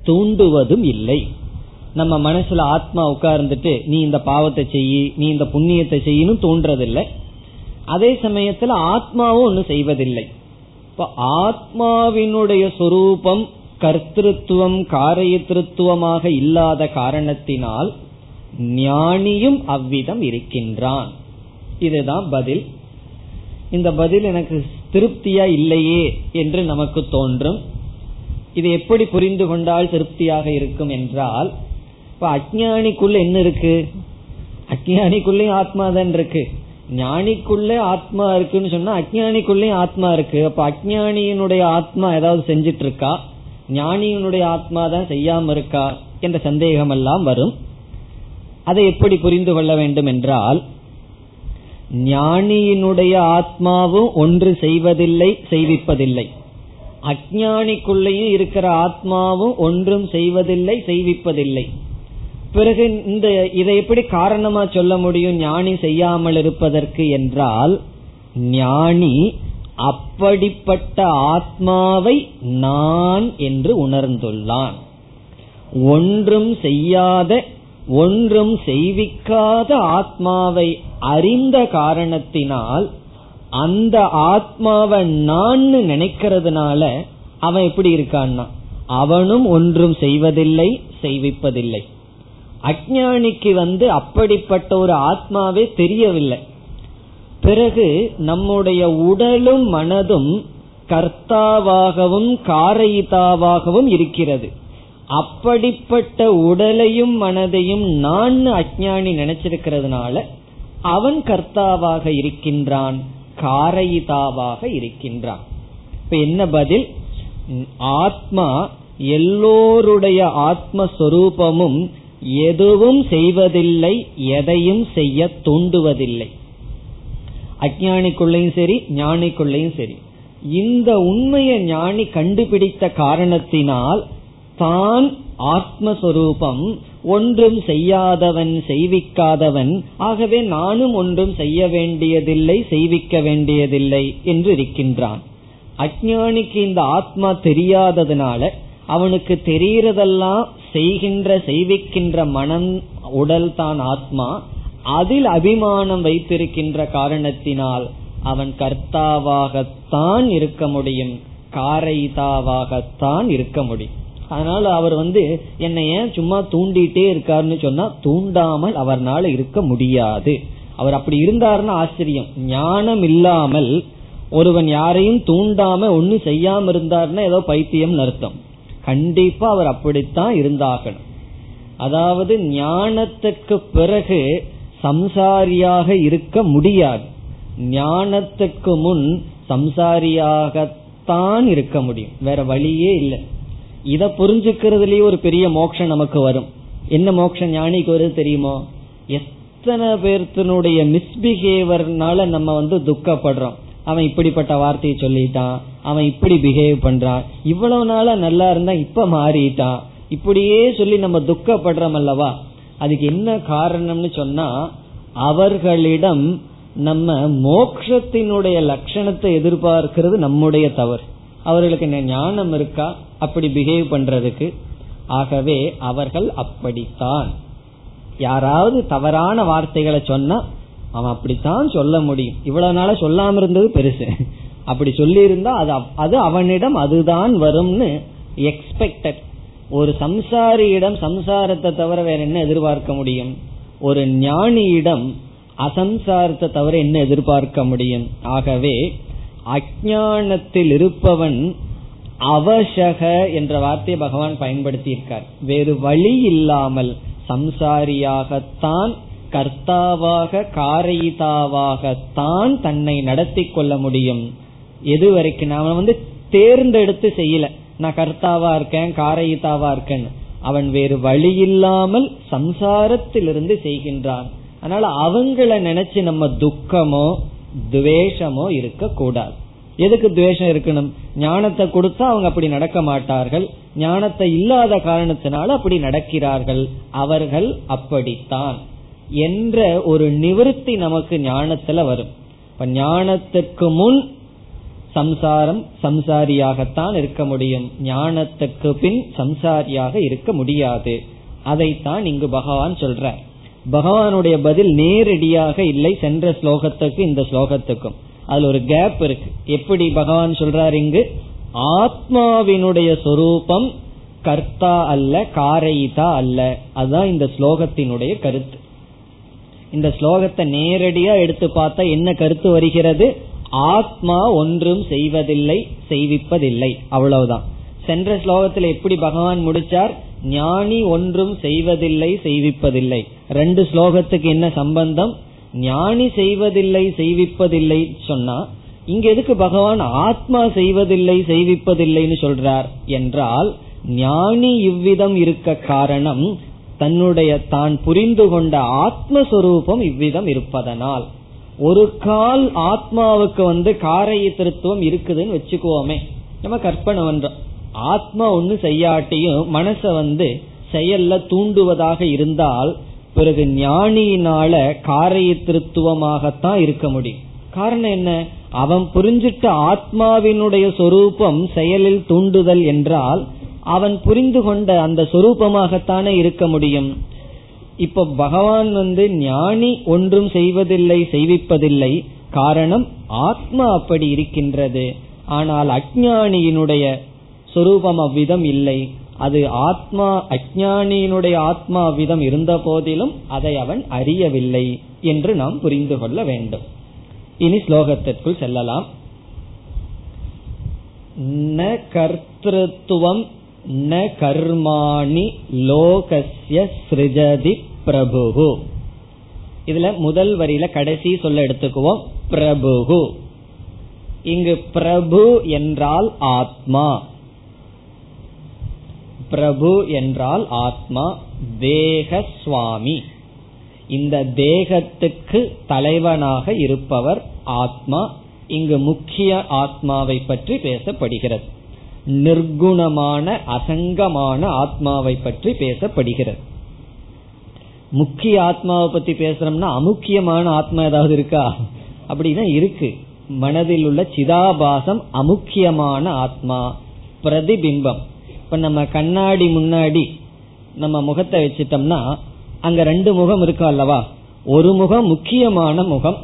தூண்டுவதும் இல்லை. நம்ம மனசுல ஆத்மா உட்கார்ந்துட்டு நீ இந்த பாவத்தை செய்யி நீ இந்த புண்ணியத்தை செய்யணும் தோன்றதில்லை அதே சமயத்துல ஆத்மாவும் ஒன்னு செய்வதில்லை. இப்ப ஆத்மாவினுடைய சொரூபம் கர்த்திருவம் காரியத்திருத்துவமாக இல்லாத காரணத்தினால் ஞானியும் அவ்விதம் இருக்கின்றான். இதுதான் பதில். இந்த பதில் எனக்கு திருப்தியா இல்லையே என்று நமக்கு தோன்றும். இது எப்படி புரிந்து கொண்டால் திருப்தியாக இருக்கும் என்றால் இப்ப அஜானிக்குள்ள என்ன இருக்கு? அஜானிக்குள்ளயும் ஆத்மா தான் இருக்கு. ஞானிக்குள்ள ஆத்மா இருக்குன்னு சொன்னா அஜானிக்குள்ளயும் ஆத்மா இருக்கு. அப்ப அஜானியினுடைய ஆத்மா ஏதாவது செஞ்சிட்டு இருக்கா ஞானியினுடைய ஆத்மா தான் செய்யாம இருக்கா? என்ற சந்தேகம் எல்லாம் வரும். அதை எப்படி புரிந்து கொள்ள வேண்டும் என்றால் ஞானியினுடைய ஆத்மாவும் ஒன்று செய்வதில்லை செய்விப்பதில்லை. அஜானிக்குள்ளேயும் இருக்கிற ஆத்மாவும் ஒன்றும் செய்வதில்லை செய்விப்பதில்லை. பிறகு இந்த இதை எப்படி காரணமா சொல்ல முடியும்? ஞானி செய்யாமல் இருப்பதற்கு என்றால் ஞானி அப்படிப்பட்ட ஆத்மாவை நான் என்று உணர்ந்துள்ளான். ஒன்றும் செய்யாத ஒன்றும் செய்விக்காத ஆத்மாவை அறிந்த காரணத்தினால் அந்த ஆத்மாவை நான் நினைக்கிறதுனால அவன் எப்படி இருக்கான்னா? அவனும் ஒன்றும் செய்வதில்லை செய்விப்பதில்லை. அஜானிக்கு வந்து அப்படிப்பட்ட ஒரு ஆத்மாவே தெரியவில்லை. பிறகு நம்முடைய உடலும் மனதும் கர்த்தாவாகவும் காரயிதாவாகவும் இருக்கிறது. அப்படிப்பட்ட உடலையும் மனதையும் நான் அஜானி நினைச்சிருக்கிறதுனால அவன் கர்த்தாவாக இருக்கின்றான். காரயிதாவாக இருக்கின்றான். இப்ப என்ன பதில்? ஆத்மா எல்லோருடைய ஆத்மஸ்வரூபமும் எதுவும் செய்வதில்லை எதையும் செய்ய தூண்டுவதில்லை. அஜானிக்குள்ளையும் சரி ஞானிக்குள்ளையும் சரி. இந்த உண்மையை ஞானி கண்டுபிடித்த காரணத்தினால் தான் ஆத்மஸ்வரூபம் ஒன்றும் செய்யாதவன் செய்விக்காதவன். ஆகவே நானும் ஒன்றும் செய்ய வேண்டியதில்லை செய்விக்க வேண்டியதில்லை என்று இருக்கின்றான். அஜானிக்கு இந்த ஆத்மா தெரியாததுனால அவனுக்கு தெரிகிறதெல்லாம் செய்கின்ற செய்விக்கின்ற மனம் உடல் தான் ஆத்மா. அதில் அபிமானம் வைத்திருக்கின்ற காரணத்தினால் அவன் கர்த்தாவாகத்தான் இருக்க முடியும் காரைதாவாகத்தான் இருக்க முடியும். அதனால அவர் வந்து என்னை ஏன் சும்மா தூண்டிட்டே இருக்காருன்னு சொன்னா தூண்டாமல் அவர்னால இருக்க முடியாது. அவர் அப்படி இருந்தாருன்னா ஆச்சரியம். ஞானம் இல்லாமல் ஒருவன் யாரையும் தூண்டாம ஒன்னு செய்யாம இருந்தாருன்னா ஏதோ பைத்தியம் அர்த்தம். கண்டிப்பா அவர் அப்படித்தான் இருந்தாகணும். அதாவது ஞானத்துக்கு பிறகு சம்சாரியாக இருக்க முடியாது. ஞானத்துக்கு முன் சம்சாரியாகத்தான் இருக்க முடியும். வேற வழியே இல்லை. இதை புரிஞ்சுக்கிறதுலயே ஒரு பெரிய மோட்சம் நமக்கு வரும். என்ன மோட்சம்? ஞானிக்கு வருது தெரியுமோ? எத்தனை பேர்த்தினுடைய மிஸ்பிஹேவர்னால நம்ம வந்து துக்கப்படுறோம். அவன் இப்படிப்பட்ட வார்த்தையை சொல்லிட்டான். அவன் இப்படி பிஹேவ் பண்றான். இவ்வளவு நாளா நல்லா இருந்தா இப்ப மாறிட்டான். இப்படியே சொல்லி நம்ம துக்கப்படுறோம் அல்லவா? அதுக்கு என்ன காரணம்னு சொன்னா அவர்களிடம் நம்ம மோக்ஷத்தினுடைய லட்சணத்தை எதிர்பார்க்கிறது நம்முடைய தவறு. அவர்களுக்கு என்ன ஞானம் இருக்கா? அப்படி பிஹேவ் பண்றதுக்கு. ஆகவே அவர்கள் அப்படித்தான். யாராவது தவறான வார்த்தைகளை சொன்னா அவன் அப்படித்தான் சொல்ல முடியும். இவ்வளவு நாள சொல்லாம இருந்தது பெருசு. அப்படி சொல்லி இருந்தா அது அது அவனிடம் அதுதான் வரும்னு எக்ஸ்பெக்டட் ஒரு சம்சாரியிடம் சம்சாரத்தை தவிர வேற என்ன எதிர்பார்க்க முடியும்? ஒரு ஞானியிடம் அசம்சாரத்தை தவிர என்ன எதிர்பார்க்க முடியும்? ஆகவே அஜானத்தில் இருப்பவன் அவசக என்ற வார்த்தையை பகவான் பயன்படுத்தி இருக்கார் வேறு வழி இல்லாமல் சம்சாரியாகத்தான் கர்த்தாவாக காரயிதாவாகத்தான் தன்னை நடத்தி கொள்ள முடியும். எது வரைக்கும் நாம வந்து தேர்ந்தெடுத்து செய்யல. நான் கர்த்தாவா இருக்கேன் காரயிதாவா இருக்கேன்னு. அவன் வேறு வழி இல்லாமல் சம்சாரத்திலிருந்து செய்கின்றான். அதனால அவங்கள நினைச்சு நம்ம துக்கமோ துவேஷமோ இருக்க கூடாது எதுக்கு துவேஷம் இருக்கணும்? ஞானத்தை கொடுத்தா அவங்க அப்படி நடக்க மாட்டார்கள். ஞானத்தை இல்லாத காரணத்தினால அப்படி நடக்கிறார்கள். அவர்கள் அப்படித்தான் என்ற ஒரு நிவர்த்தி நமக்கு ஞானத்துல வரும். இப்ப ஞானத்துக்கு முன் சம்சாரம் சம்சாரியாகத்தான் இருக்க முடியும். ஞானத்துக்கு பின் சம்சாரியாக இருக்க முடியாது. அதைத்தான் இங்கு பகவான் சொல்ற பகவானுடைய பதில் நேரடியாக இல்லை சென்ற ஸ்லோகத்துக்கு இந்த ஸ்லோகத்துக்கும். அதுல ஒரு கேப் இருக்கு. எப்படி பகவான் சொல்றாரு இங்கு? ஆத்மாவினுடைய சொரூபம் கர்த்தா அல்ல காரைதா அல்ல. அதுதான் இந்த ஸ்லோகத்தினுடைய கருத்து. இந்த ஸ்லோகத்தை நேரடியா எடுத்து பார்த்தா என்ன கருத்து வருகிறது? ஆத்மா ஒன்றும் செய்வதில்லை செய்விப்பதில்லை. அவ்வளவுதான். சென்ற ஸ்லோகத்தில் எப்படி பகவான் முடிச்சார்? ஞானி ஒன்றும் செய்வதில்லை செய்விப்பதில்லை. ரெண்டு ஸ்லோகத்துக்கு என்ன சம்பந்தம்? ஞானி செய்வதில்லை செய்விப்பதில்லை சொன்னா இங்க எதுக்கு பகவான் ஆத்மா செய்வதில்லை செய்விப்பதில்லைன்னு சொல்றார் என்றால் ஞானி இவ்விதம் இருக்க காரணம் தன்னுடைய தான் புரிந்து கொண்ட ஆத்மஸ்வரூபம் இவ்விதம் இருப்பதனால். ஒரு கால் ஆத்மாவுக்கு வந்து காரைய திருத்துவம் இருக்குதுன்னு வச்சுக்குவோமே. நம்ம கற்பனை பண்றோம். ஆத்மா ஒண்ணு செய்யாட்டியும் மனச வந்து செயல்ல தூண்டுவதாக இருந்தால் பிறகு ஞானியினால காரிய திருத்துவமாகத்தான் இருக்க முடியும். காரணம் என்ன? அவன் புரிஞ்சிட்ட ஆத்மாவினுடைய சொரூபம் செயலில் தூண்டுதல் என்றால் அவன் புரிந்து கொண்ட அந்த சொரூபமாகத்தானே இருக்க முடியும். இப்ப பகவான் வந்து ஞானி ஒன்றும் செய்வதில்லை செய்விப்பதில்லை. காரணம் ஆத்மா அப்படி இருக்கின்றது. ஆனால் அஜானியினுடைய சொரூபம் அவ்விதம் இல்லை. அது ஆத்மா அஜானியினுடைய ஆத்மா விதம் இருந்த போதிலும் அதை அவன் அறியவில்லை என்று நாம் புரிந்து கொள்ள வேண்டும். இனி ஸ்லோகத்திற்குள் செல்லலாம். ந கர்த்தத்துவம் ந கர்மாணி லோகஸ்ய சிருஜதி பிரபு இதுல முதல் வரியில கடைசி சொல்ல எடுத்துக்குவோம். பிரபு இங்கு பிரபு என்றால் ஆத்மா. பிரபு என்றால் ஆத்மா தேக சுவாமி. இந்த தேகத்துக்கு தலைவனாக இருப்பவர் ஆத்மா. இங்கு முக்கிய ஆத்மாவை பற்றி பேசப்படுகிறது. நிர்குணமான அசங்கமான ஆத்மாவை பற்றி பேசப்படுகிறது. முக்கிய ஆத்மாவை பத்தி பேசுறோம்னா அமுக்கியமான ஆத்மா ஏதாவது இருக்கா? அப்படின்னா இருக்கு. மனதில் உள்ள சிதாபாசம் அமுக்கியமான ஆத்மா பிரதிபிம்பம். இப்ப நம்ம கண்ணாடி முன்னாடி நம்ம முகத்தை வச்சிட்டோம்னா அங்க ரெண்டு முகம் இருக்கும் அல்லவா? ஒரு முகம் முக்கியமான முகம்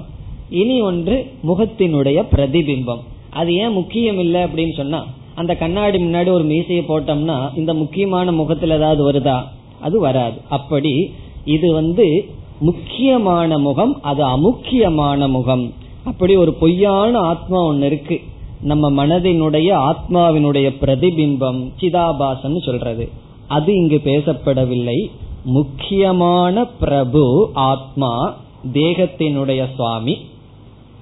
இனி ஒன்று முகத்தினுடைய பிரதிபிம்பம். அது ஏன் முக்கியம் இல்லை அப்படின்னு சொன்னா அந்த கண்ணாடி முன்னாடி ஒரு மீசையை போட்டோம்னா இந்த முக்கியமான முகத்துல ஏதாவது வருதா? அது வராது. அப்படி இது வந்து முக்கியமான முகம் அது அமுக்கியமான முகம். அப்படி ஒரு பொய்யான ஆத்மா ஒன்னு இருக்கு. நம்ம மனதினுடைய ஆத்மாவினுடைய பிரதிபிம்பம் சிதாபாசன் சொல்றது. அது இங்கு பேசப்படவில்லை. முக்கியமான பிரபு ஆத்மா தேகத்தினுடைய சுவாமி.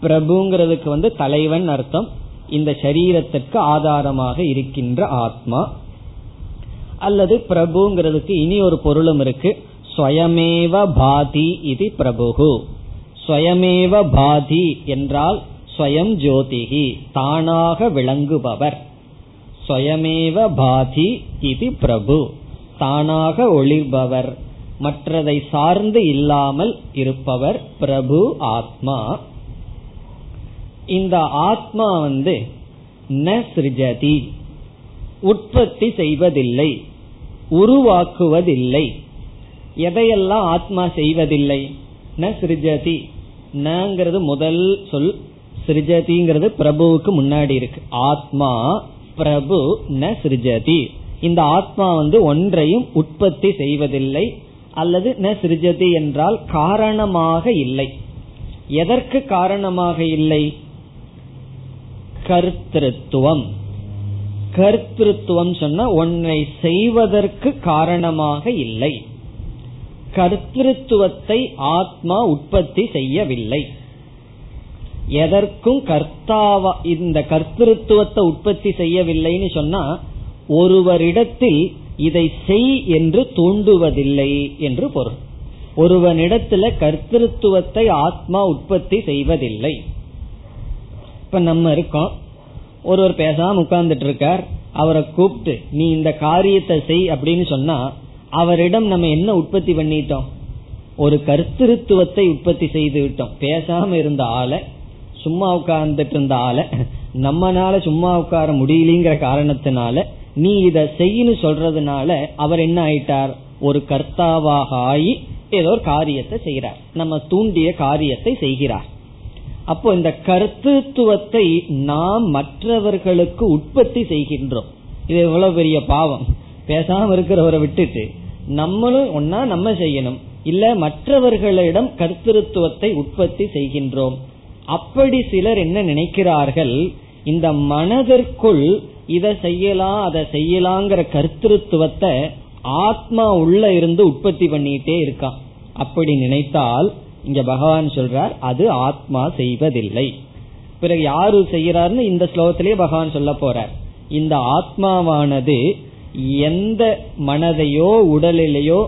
பிரபுங்கிறதுக்கு வந்து தலைவன் அர்த்தம். இந்த சரீரத்திற்கு ஆதாரமாக இருக்கின்ற ஆத்மா. அல்லது பிரபுங்கிறதுக்கு இனி ஒரு பொருளும் இருக்கு. ஸ்வயமேவ பாதி இது பிரபு ஸ்வயமேவ பாதி என்றால் ஸ்வயம் ஜோதிகி தானாக விளங்குபவர். ஸ்வயமேவ பாதி இது பிரபு தானாக ஒளிர்பவர். மற்றதை சார்ந்து இல்லாமல் இருப்பவர் பிரபு ஆத்மா. இந்த ஆத்மா வந்து ந சிருஜதி உற்பத்தி செய்வதில்லை உருவாக்குவதில்லை. எதையெல்லாம் ஆத்மா செய்வதில்லை? ந சிருஜதி நங்கிறது முதல் சொல் சிருஜதிங்கிறது பிரபுவுக்கு முன்னாடி இருக்கு. ஆத்மா பிரபு ந சிருஜதி. இந்த ஆத்மா வந்து ஒன்றையும் உற்பத்தி செய்வதில்லை அல்லது ந சிருஜதி என்றால் காரணமாக இல்லை. எதற்கு காரணமாக இல்லை? கர்த்திருவம் கர்த்திருவம் சொன்னா ஒன்றை செய்வதற்கு காரணமாக இல்லை. கர்த்திருவத்தை ஆத்மா உற்பத்தி செய்யவில்லை. எதற்கும் கர்த்தாவா இந்த கர்த்திருவத்தை உற்பத்தி செய்யவில்லைன்னு சொன்னா ஒருவரிடத்தில் இதை செய் என்று தூண்டுவதில்லை என்று பொருள். ஒருவனிடத்துல கர்த்திருவத்தை ஆத்மா உற்பத்தி செய்வதில்லை. இப்ப நம்ம இருக்கோம். ஒருவர் பேசாம உட்கார்ந்துட்டு இருக்கார் அவரை கூப்பிட்டு நீ இந்த காரியத்தை செய் அப்படின்னு சொன்னா அவரிடம் நம்ம என்ன உற்பத்தி பண்ணிட்டோம்? ஒரு கர்த்திருத்துவத்தை உற்பத்தி செய்து விட்டோம். பேசாம இருந்த ஆளை சும்மா உட்கார்ந்துட்டு இருந்த ஆளை நம்மனால சும்மா உட்கார முடியலங்கிற காரணத்தினால நீ இத செய்யு சொல்றதுனால அவர் என்ன ஆயிட்டார்? ஒரு கர்த்தாவாக ஆகி ஏதோ ஒரு காரியத்தை செய்கிறார். நம்ம தூண்டிய காரியத்தை செய்கிறார். அப்போ இந்த கர்த்தத்துவத்தை நாம் மற்றவர்களுக்கு உற்பத்தி செய்கின்றோம். இது எவ்வளவு பெரிய பாவம். பேசாம இருக்கிறவரை விட்டுட்டு நம்மளும் ஒன்னா நம்ம செய்யணும். இல்ல மற்றவர்களிடம் கர்த்திருத்துவத்தை உற்பத்தி செய்கின்றோம். அப்படி சிலர் என்ன நினைக்கிறார்கள்? இந்த மனதிற்குள் இதை செய்யலாம் அதை செய்யலாங்கிற கருத்திருத்துவத்தை ஆத்மா உள்ள இருந்து உற்பத்தி பண்ணிட்டே இருக்கான் அப்படி நினைத்தால் இங்க பகவான் சொல்றார் அது ஆத்மா செய்வதில்லை. பிறகு யாரு செய்யறாருன்னு இந்த ஸ்லோகத்திலேயே பகவான் சொல்ல போறார். இந்த ஆத்மாவானது எந்த மனதையோ உடலிலேயோ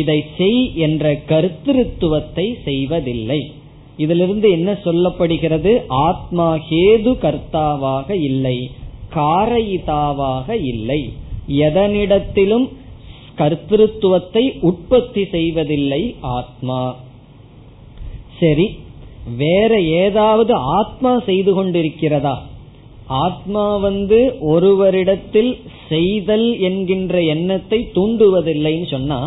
இதை செய் என்ற கருத்திருத்துவத்தை செய்வதில்லை. இதிலிருந்து என்ன சொல்லப்படுகிறது? ஆத்மா ஹேது கர்த்தாவாக இல்லை காரயிதாவாக இல்லை. எதனிடத்திலும் கர்த்திருவத்தை உற்பத்தி செய்வதில்லை ஆத்மா. சரி வேற ஏதாவது ஆத்மா செய்து கொண்டிருக்கிறதா? ஆத்மா வந்து ஒருவரிடத்தில் செய்தல் என்கின்ற எண்ணத்தை தூண்டுவதில்லைன்னு சொன்னா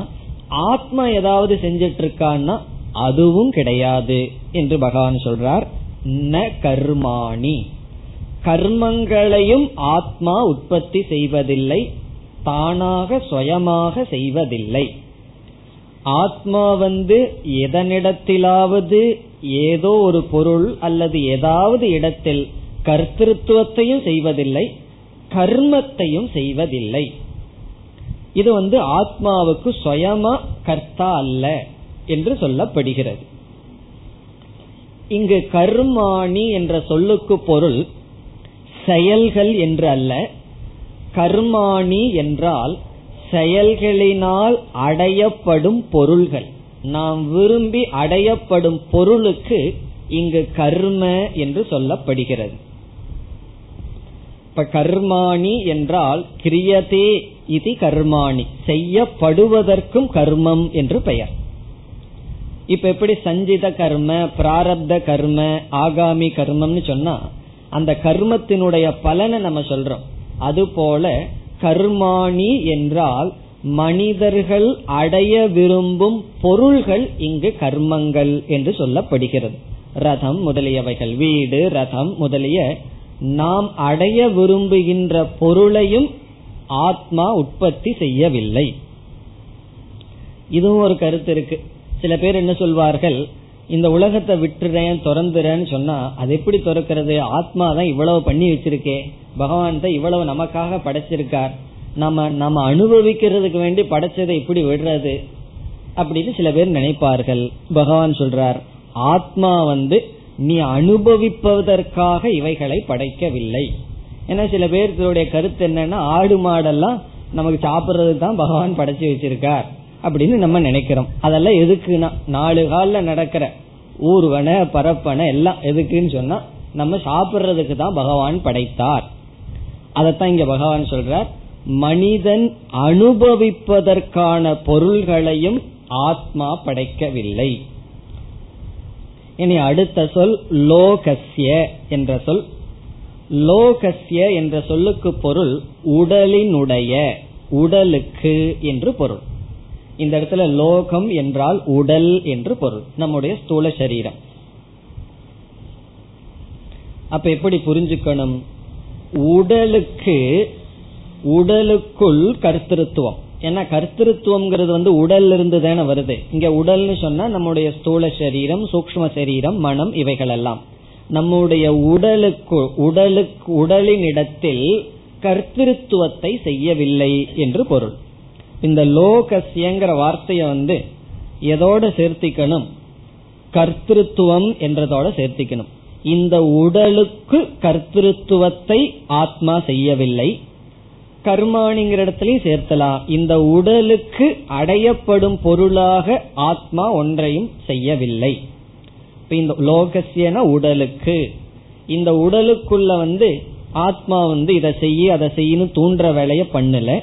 ஆத்மா ஏதாவது செஞ்சிட்டு இருக்கான்னா அதுவும் கிடையாது என்று பகவான் சொல்றார். ந கர்மாணி. கர்மங்களையும் ஆத்மா உற்பத்தி செய்வதில்லை தானாக சுயமாக செய்வதில்லை. ஆத்மா வந்து எதனிடத்திலாவது ஏதோ ஒரு பொருள் அல்லது ஏதாவது இடத்தில் கர்த்திருவத்தையும் செய்வதில்லை கர்மத்தையும் செய்வதில்லை. இது வந்து ஆத்மாவுக்கு சுயமா கர்த்தா அல்ல. என்று சொல்லப்படுகிறது. இங்கு கர்மாணி என்ற சொல்லுக்கு பொருள் செயல்கள் என்று அல்ல கர்மாணி என்றால் செயல்களினால் அடையப்படும் பொருள்கள். நாம் விரும்பி அடையப்படும் பொருளுக்கு இங்கு கர்ம என்று சொல்லப்படுகிறது. இப்ப கர்மாணி என்றால் கிரியதே இது கர்மாணி செய்யப்படுவதற்கும் கர்மம் என்று பெயர். இப்ப எப்படி சஞ்சித கர்ம பிராரப்த கர்ம ஆகாமி கர்மம்னு சொன்னா அந்த கர்மத்தினுடைய பலனை நம்ம சொல்றோம். அதுபோல கர்மாணி என்றால் மனிதர்கள் அடைய விரும்பும் பொருள்கள் இங்கு கர்மங்கள் என்று சொல்லப்படுகிறது. ரதம் முதலியவைகள் வீடு ரதம் முதலிய நாம் அடைய விரும்புகின்ற பொருளையும் ஆத்மா உற்பத்தி செய்யவில்லை. இதுவும் ஒரு கருத்து இருக்கு. சில பேர் என்ன சொல்வார்கள் இந்த உலகத்தை விட்டுறேன் திறந்துறேன்னு சொன்னா அது எப்படி திறக்கிறது? ஆத்மா தான் இவ்வளவு பண்ணி வச்சிருக்கே. பகவான் தான் இவ்வளவு நமக்காக படைச்சிருக்கார். நம்ம நம்ம அனுபவிக்கிறதுக்கு வேண்டி படைச்சதை எப்படி விடுறது. அப்படின்னு சில பேர் நினைப்பார்கள். பகவான் சொல்றார் ஆத்மா வந்து நீ அனுபவிப்பதற்காக இவைகளை படைக்கவில்லை. ஏன்னா சில பேர்களுடைய கருத்து என்னன்னா ஆடு மாடெல்லாம் நமக்கு சாப்பிடுறது தான் பகவான் படைச்சு வச்சிருக்கார். அப்படின்னு நம்ம நினைக்கிறோம். அதெல்லாம் எதுக்குன்னா நாலு காலில் நடக்கிற ஊர்வன பரப்பன எல்லாம் எதுக்குன்னு சொன்னா நம்ம சாப்பிடுறதுக்கு தான் பகவான் படைத்தார். அதத்தான் இங்க பகவான் சொல்றார். மனிதன் அனுபவிப்பதற்கான பொருள்களையும் ஆத்மா படைக்கவில்லை. இனி அடுத்த சொல் லோகஸ்ய என்ற சொல். லோகஸ்ய என்ற சொல்லுக்கு பொருள் உடலினுடைய உடலுக்கு என்று பொருள். இந்த இடத்துல லோகம் என்றால் உடல் என்று பொருள். நம்முடைய ஸ்தூல சரீரம். அப்ப எப்படி புரிஞ்சுக்கணும்? உடலுக்கு உடலுக்குள் கருத்திருத்துவம். ஏன்னா கருத்திருத்துவம்ங்கிறது வந்து உடல்ல இருந்து தானே வருது. இங்க உடல்னு சொன்னா நம்முடைய ஸ்தூல சரீரம் சூக்ம சரீரம் மனம் இவைகள் எல்லாம் நம்முடைய உடலுக்கு உடலுக்கு உடலின் இடத்தில் கர்த்திருத்துவத்தை செய்யவில்லை என்று பொருள். இந்த லோகசியங்கிற வார்த்தைய வந்து எதோட சேர்த்திக்கணும்? கர்த்திருவம் என்றதோட சேர்த்திக்கணும். இந்த உடலுக்கு கர்த்திருவத்தை ஆத்மா செய்யவில்லை. கர்மானிங்கிற இடத்துலயும் சேர்த்தலாம். இந்த உடலுக்கு அடையப்படும் பொருளாக ஆத்மா ஒன்றையும் செய்யவில்லை. இந்த லோகசியன உடலுக்கு. இந்த உடலுக்குள்ள வந்து ஆத்மா வந்து இதை செய்ய அதை செய்யணும் தூண்டுற வேலைய பண்ணல.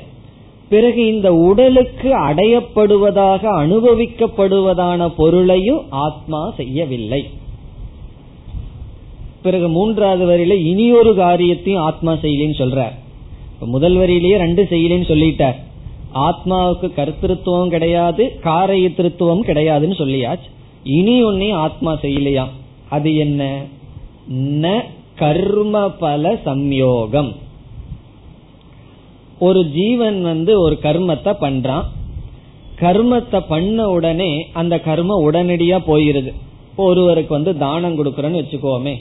பிறகு இந்த உடலுக்கு அடையப்படுவதாக அனுபவிக்கப்படுவதான பொருளையும் ஆத்மா செய்யவில்லை. பிறகு மூன்றாவது வரியில இனி ஒரு காரியத்தையும் ஆத்மா செய்யலின்னு சொல்றார். முதல் வரியிலேயே ரெண்டு செய்யலின்னு சொல்லிட்டார். ஆத்மாவுக்கு கருத்திருத்துவம் கிடையாது காரயத்திருத்துவம் கிடையாதுன்னு சொல்லியாச்சு. இனி ஒன்னையும் ஆத்மா செய்யலையாம். அது என்ன? ந கர்ம பல சம்யோகம். ஒரு ஜீவன் வந்து ஒரு கர்மத்தை பண்றான். கர்மத்தை பண்ண உடனே அந்த கர்மம் உடனடியா போயிருது. ஒருவருக்கு வந்து தானம் கொடுக்கறன்னு வச்சுக்கோமே.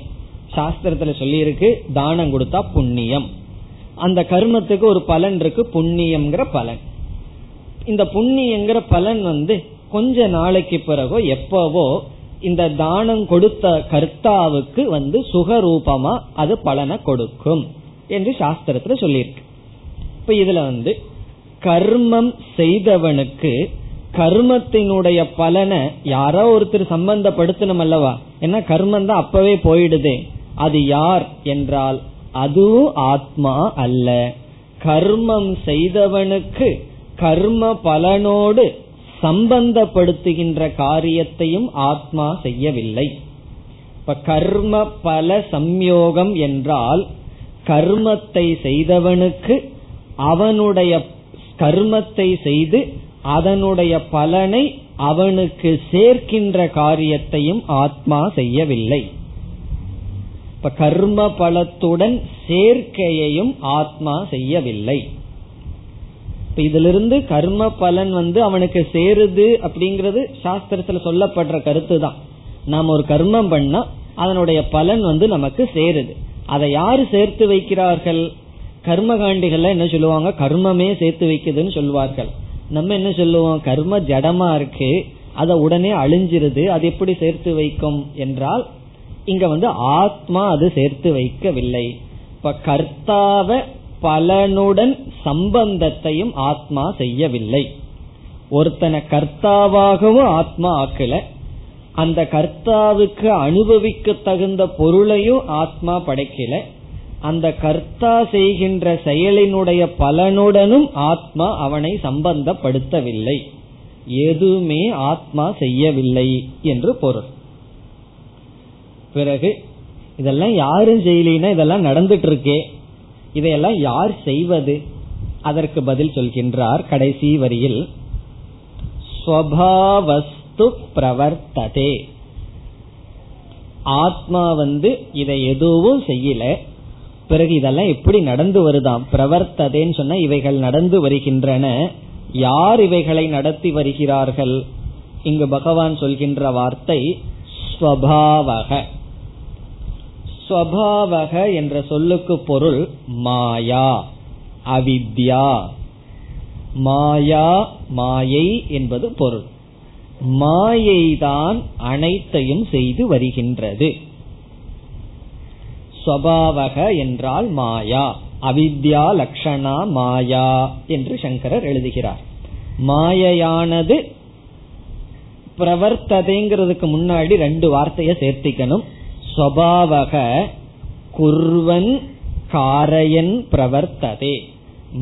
சாஸ்திரத்துல சொல்லி இருக்கு தானம் கொடுத்தா புண்ணியம். அந்த கர்மத்துக்கு ஒரு பலன் இருக்கு புண்ணியம்ங்கிற பலன். இந்த புண்ணியங்கிற பலன் வந்து கொஞ்ச நாளைக்கு பிறகோ எப்பவோ இந்த தானம் கொடுத்த கர்த்தாவுக்கு வந்து சுகரூபமா அது பலனை கொடுக்கும் என்று சாஸ்திரத்துல சொல்லியிருக்கு. இப்ப இதுல வந்து கர்மம் செய்தவனுக்கு கர்மத்தினுடைய பலனை யாரோ ஒருத்தர் சம்பந்தப்படுத்தணும் அல்லவா ஏன்னா கர்மம் தான் அப்பவே போயிடுதே. அது யார் என்றால் அதுவும் ஆத்மா அல்ல. கர்மம் செய்தவனுக்கு கர்ம பலனோடு சம்பந்தப்படுத்துகின்ற காரியத்தையும் ஆத்மா செய்யவில்லை. இப்ப கர்ம பல சம்யோகம் என்றால் கர்மத்தை செய்தவனுக்கு அவனுடைய கர்மத்தை செய்து அதனுடைய பலனை அவனுக்கு சேர்க்கின்ற காரியத்தையும் ஆத்மா செய்யவில்லை. இப்ப கர்ம பலத்துடன் சேர்க்கையையும் ஆத்மா செய்யவில்லை. இதிலிருந்து கர்ம பலன் வந்து அவனுக்கு சேருது அப்படிங்கறது சாஸ்திரத்துல சொல்லப்படுற கருத்து தான். நாம் ஒரு கர்மம் பண்ணா அதனுடைய பலன் வந்து நமக்கு சேருது. அதை யாரு சேர்த்து வைக்கிறார்கள்? கர்மகாண்டிகள் என்ன சொல்லுவாங்க? கர்மமே சேர்த்து வைக்குதுன்னு சொல்லுவார்கள் நம்ம என்ன சொல்லுவோம்? கர்ம ஜடமா இருக்கு அதை உடனே அழிஞ்சிருது அது எப்படி சேர்த்து வைக்கும் என்றால் இங்க வந்து ஆத்மா அது சேர்த்து வைக்கவில்லை. இப்ப கர்த்தாவ பலனுடன் சம்பந்தத்தையும் ஆத்மா செய்யவில்லை. ஒருத்தனை கர்த்தாவாகவும் ஆத்மா ஆக்கல அந்த கர்த்தாவுக்கு அனுபவிக்க தகுந்த பொருளையும் ஆத்மா படைக்கல அந்த கர்த்தா செய்கின்ற செயலினுடைய பலனுடனும் ஆத்மா அவனை சம்பந்தப்படுத்தவில்லை. எதுவுமே ஆத்மா செய்யவில்லை என்று பொருள். பிறகு இதெல்லாம் யாரும் செய்யலினா இதெல்லாம் நடந்துட்டு இருக்கே இதையெல்லாம் யார் செய்வது? அதற்கு பதில் சொல்கின்றார் கடைசி வரியில் ஸ்வபாவஸ்து பிரவர்த்ததே. ஆத்மா வந்து இதை எதுவும் செய்யல. பிறகு இதெல்லாம் எப்படி நடந்து வருதாம்? பிரவர்த்ததேன்னு சொன்ன இவைகள் நடந்து வருகின்றன. யார் இவைகளை நடத்தி வருகிறார்கள்? இங்கு பகவான் சொல்கின்ற வார்த்தை ஸ்வபாவக. ஸ்வபாவக என்ற சொல்லுக்கு பொருள் மாயா அவித்யா. மாயா மாயை என்பது பொருள். மாயைதான் அனைத்தையும் செய்து வருகின்றது. ஸ்வபாவக என்றால் மாயா அவித்யா லக்ஷணா மாயா என்று சங்கரர் எழுதுகிறார். மாயையானது பிரவர்த்ததைங்கிறதுக்கு முன்னாடி ரெண்டு வார்த்தையை சேர்த்திக்கணும். ஸ்வபாவக குர்வன் காரையன் பிரவர்த்ததே.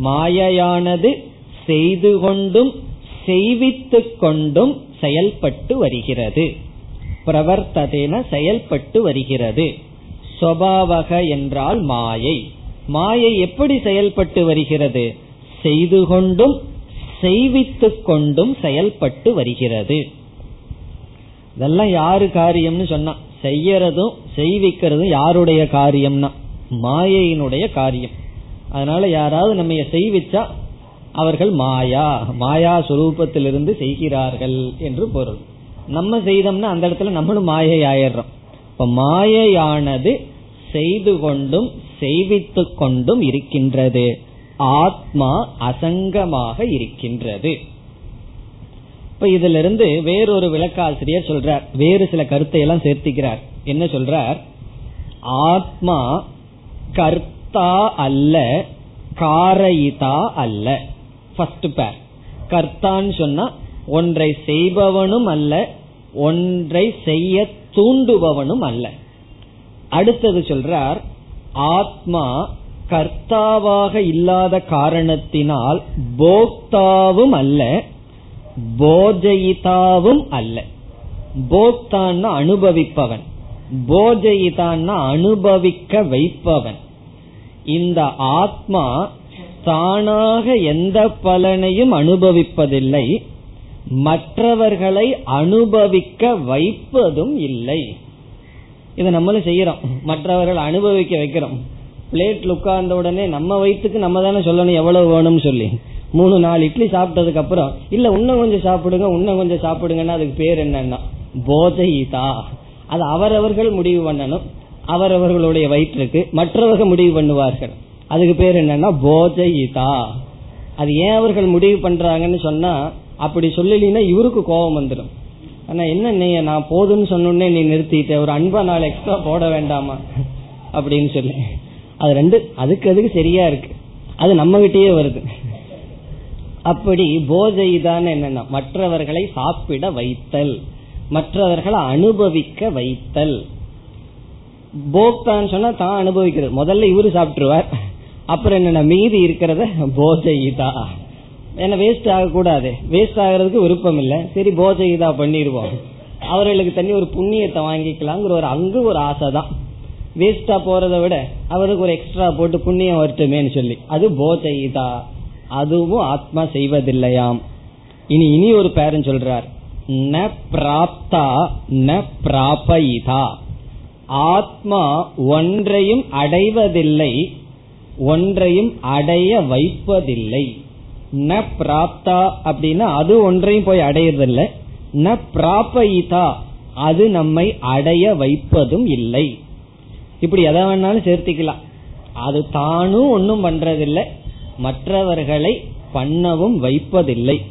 மாயையானது செய்து கொண்டும் செய்வித்து கொண்டும் செயல்பட்டு வருகிறது. பிரவர்த்ததேன செயல்பட்டு வருகிறது. ஸ்வபாவக என்றால் மாயை. மாயை எப்படி செயல்பட்டு வருகிறது? செய்து கொண்டும் செய்வித்துக் கொண்டும் செயல்பட்டு வருகிறது. இதெல்லாம் யாரு காரியம்னு சொன்னா செய்யறதும் செய்விக்கிறதும் யாருடைய காரியம்னா? மாயையினுடைய காரியம். அதனால யாராவது நம்ம செய்விச்சா அவர்கள் மாயா மாயா சுரூபத்திலிருந்து செய்கிறார்கள் என்று பொருள். நம்ம செய்தோம்னா அந்த இடத்துல நம்மளும் மாயை ஆயிடுறோம் இப்ப மாயையானது செய்து கொண்டும் செய்வித்துக் கொண்டும் இருக்கின்றது. ஆத்மா அசங்கமாக இருக்கின்றது. இப்ப இதுல இருந்து வேறொரு விளக்காசிரியர் சொல்றார். வேறு சில கருத்தை எல்லாம் சேர்த்திக்கிறார். என்ன சொல்றார்? ஆத்மா கர்த்தா அல்ல காரயிதா அல்ல. ஃபர்ஸ்ட் பேர் கர்த்தான்னு சொன்னா ஒன்றை செய்பவனும் அல்ல ஒன்றை செய்ய தூண்டுபவனும் அல்ல. அடுத்தது சொல்றார் ஆத்மா கர்த்தாவாக இல்லாத காரணத்தினால் போக்தாவும் அல்ல போஜயிதாவும் அல்ல. போக்தான்னா அனுபவிப்பவன் போஜயிதான்னா அனுபவிக்க வைப்பவன். இந்த ஆத்மா தானாக எந்த பலனையும் அனுபவிப்பதில்லை மற்றவர்களை அனுபவிக்க வைப்பதும் இல்லை. இதை நம்மளும் செய்யறோம் மற்றவர்கள் அனுபவிக்க வைக்கிறோம். பிளேட்ல உட்கார்ந்த உடனே நம்ம வயிற்றுக்கு நம்ம தானே சொல்லணும் எவ்வளவு வேணும்னு சொல்லி. மூணு நாலு இட்லி சாப்பிட்டதுக்கு அப்புறம் இல்ல இன்னும் கொஞ்சம் சாப்பிடுங்க இன்னும் கொஞ்சம் சாப்பிடுங்கன்னா அதுக்கு பேர் என்னன்னா போதையிதா அது அவரவர்கள் முடிவு பண்ணணும். அவரவர்களுடைய வயிற்றுக்கு மற்றவர்கள் முடிவு பண்ணுவார்கள். அதுக்கு பேர் என்னன்னா போஜயிதா அது ஏன் அவர்கள் முடிவு பண்றாங்கன்னு சொன்னா அப்படி சொல்லலினா இவருக்கு கோபம் வந்துடும் ஆனா என்ன நீ நான் போதும்னு சொன்னோடனே நீ நிறுத்திட்ட ஒரு அன்பா நாள் எக்ஸ்ட்ரா போட வேண்டாமா? அப்படின்னு சொல்லி. அது ரெண்டு அதுக்கு அதுக்கு சரியா இருக்கு? அது நம்ம கிட்டயே வருது. அப்படி போஜைதான் என்னன்னா மற்றவர்களை சாப்பிட வைத்தல் மற்றவர்களை அனுபவிக்க வைத்தல். போக்தான்னு சொன்னா தான் அனுபவிக்கிறது. முதல்ல இவரு சாப்பிட்டுருவார். அப்புறம் என்னென்ன மீதி இருக்கிறத போதைதா ஏன்னா வேஸ்ட் ஆகக்கூடாது. வேஸ்ட் ஆகிறதுக்கு விருப்பம் இல்லை. சரி போஜயிதா பண்ணிடுவோம். அவர்களுக்கு தண்ணி ஒரு புண்ணியத்தை வாங்கிக்கலாங்கிற ஒரு அங்கு ஒரு ஆசை தான் வேஸ்டா போறதை விட அவருக்கு ஒரு எக்ஸ்ட்ரா போட்டு புண்ணியம் வரட்டுமேன்னு சொல்லி. அது போஜைதா அதுவும் ஆத்மா செய்வதில்லையாம். இனி இனி ஒரு பேரன் சொல்றார். ந பிராப்தா ந பிராபயிதா. ஆத்மா ஒன்றையும் அடைவதில்லை ஒன்றையும் அடைய வைப்பதில்லை. ந பிராப்தா அப்படின்னா அது ஒன்றையும் போய் அடையறதில்லை. ந பிராபயிதா அது நம்மை அடைய வைப்பதும் இல்லை. இப்படி எதை வேணாலும் சேர்த்திக்கலாம். அது தானும் ஒன்றும் பண்றதில்லை. மற்றவர்களை பண்ணவும் வைப்பதில்லை.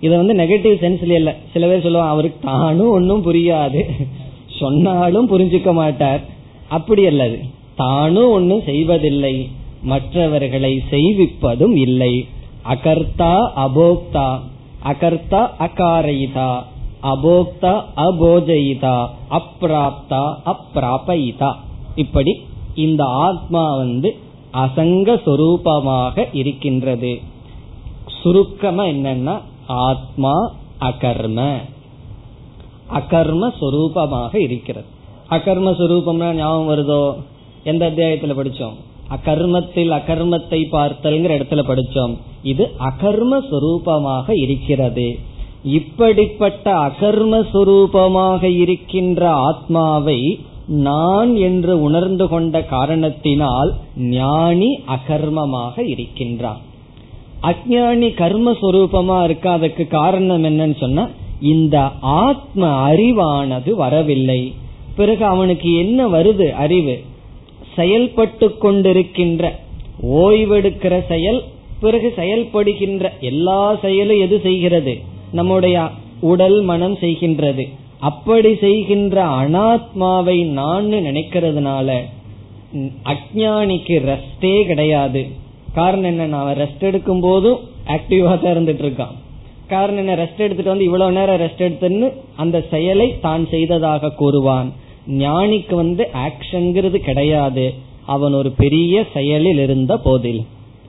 இதை வந்து நெகட்டிவ் சென்ஸ்ல இல்ல. சில பேர் சொல்லுவாங்க அவருக்கு தானும் ஒன்றும் புரியாது. சொன்னாலும் புரிஞ்சுக்க மாட்டார். அப்படி அல்லது தானும் ஒன்றும் செய்வதில்லை. மற்றவர்களை செய்விப்பதும் இல்லை. அகர்த்தா அபோக்தா அகர்த்தா அகாரயிதா அபோக்தா அபோஜயிதா அப்ராப்தா அப்ராபயிதா. இப்படி இந்த ஆத்மா வந்து அசங்க சொரூபமாக இருக்கின்றது. சுருக்கமா என்னன்னா ஆத்மா அகர்ம. அகர்ம சொரூபமாக இருக்கிறது. அகர்ம சொரூபம்னா ஞாபகம் வருதோ? எந்த அத்தியாயத்துல படிச்சோம்? அகர்மத்தில் அகர்மத்தை பார்த்தல்ங்கிற இடத்துல படிச்சோம். இது அகர்ம சுரூபமாக இருக்கிறது. இப்படிப்பட்ட அகர்ம சுரூபமாக இருக்கின்ற ஆத்மாவை நான் என்று உணர்ந்து கொண்ட காரணத்தினால் ஞானி அகர்மமாக இருக்கின்றான். அஜானி கர்மஸ்வரூபமா இருக்க? அதுக்கு காரணம் என்னன்னு சொன்னா இந்த ஆத்ம அறிவானது வரவில்லை. பிறகு அவனுக்கு என்ன வருது? அறிவு. செயல்பட்டு கொண்டிருக்கின்ற ஓய்வெடுக்கிற செயல் பிறகு செயல்படுகின்ற எல்லா செயலும் எது செய்கிறது? நம்முடைய உடல் மனம் செய்கின்றது. அப்படி செய்கின்ற அனாத்மாவை நான் நினைக்கிறதுனால அஜானிக்கு ரெஸ்டே கிடையாது. காரணம் என்ன? அவன் ரெஸ்ட் எடுக்கும் போதும் ஆக்டிவா தான் இருந்துட்டு இருக்கான். காரணம் என்ன? ரெஸ்ட் எடுத்துட்டு வந்து இவ்வளவு நேரம் ரெஸ்ட் எடுத்துன்னு அந்த செயலை தான் செய்ததாக கூறுவான். ஞானிக்கு வந்து ஆக்ஷன்கிறது கிடையாது. அவன் ஒரு பெரிய செயலில் இருந்த போதில்.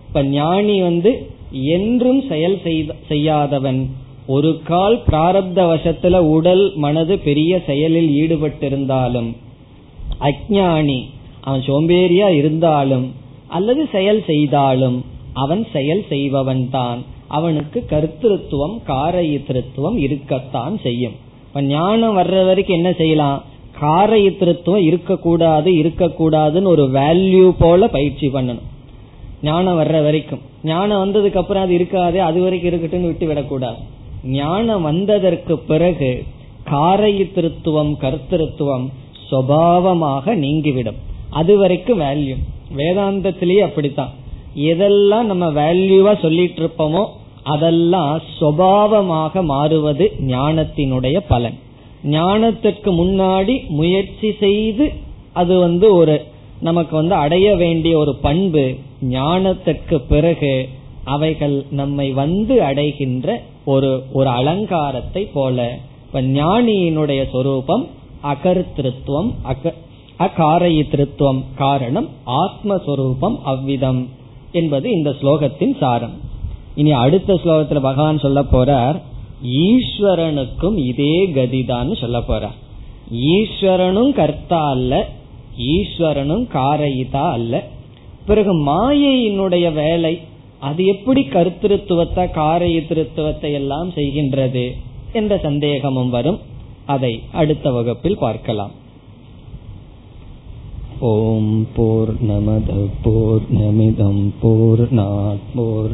இப்ப ஞானி வந்து என்றும் செயல் செய்யாதவன் ஒரு கால் பிராரப்த வசத்துல உடல் மனது பெரிய செயலில் ஈடுபட்டிருந்தாலும் அஜானி அவன் சோம்பேறியா இருந்தாலும் அல்லது செயல் செய்தாலும் அவன் செயல் செய்பவன் தான். அவனுக்கு கருத்திருத்துவம் காரயித்திருத்துவம் இருக்கத்தான் செய்யும். இப்ப ஞானம் வர்ற வரைக்கும் என்ன செய்யலாம்? காரயித்திருத்துவம் இருக்கக்கூடாது இருக்கக்கூடாதுன்னு ஒரு வேல்யூ போல பயிற்சி பண்ணணும். ஞானம் வர்ற வரைக்கும். ஞானம் வந்ததுக்கு அப்புறம் அது இருக்காது அது வரைக்கும் இருக்கட்டுன்னு விட்டு விடக்கூடாது. ஞானம் வந்ததற்கு பிறகு காரயித்திருத்துவம் கருத்திருத்துவம் சுவாவமாக நீங்கிவிடும். அது வரைக்கும் வேல்யூ வேதாந்தத்திலேயே அப்படித்தான். எதெல்லாம் நம்ம வேல்யூவா சொல்லிட்டு இருப்போமோ அதெல்லாம் சுவாவமாக மாறுவது ஞானத்தினுடைய பலன். ஞானத்துக்கு முன்னாடி முயற்சி செய்து அது வந்து ஒரு நமக்கு வந்து அடைய வேண்டிய ஒரு பண்பு ஞானத்துக்கு பிறகு அவைகள் நம்மை வந்து அடைகின்ற ஒரு ஒரு அலங்காரத்தை போல. இப்ப ஞானியினுடைய சொரூபம் அகர்த்திருவம் அகாரயித்திருவம் காரணம் ஆத்மஸ்வரூபம் அவ்விதம் என்பது இந்த ஸ்லோகத்தின் சாரம். இனி அடுத்த ஸ்லோகத்துல பகவான் சொல்ல போறார் ஈஸ்வரனுக்கும் இதே கதிதான்னு சொல்ல போற. ஈஸ்வரனும் கர்த்தா அல்ல ஈஸ்வரனும் காரயிதா அல்ல. பிறகு மாயையினுடைய வேலை அது எப்படி கருத்திருத்துவத்தை காரயித்திருத்துவத்தை எல்லாம் செய்கின்றது என்ற சந்தேகமும் வரும். அதை அடுத்த வகுப்பில் பார்க்கலாம். ஓம் போர் நமத போர் நமிதம் போர் போர்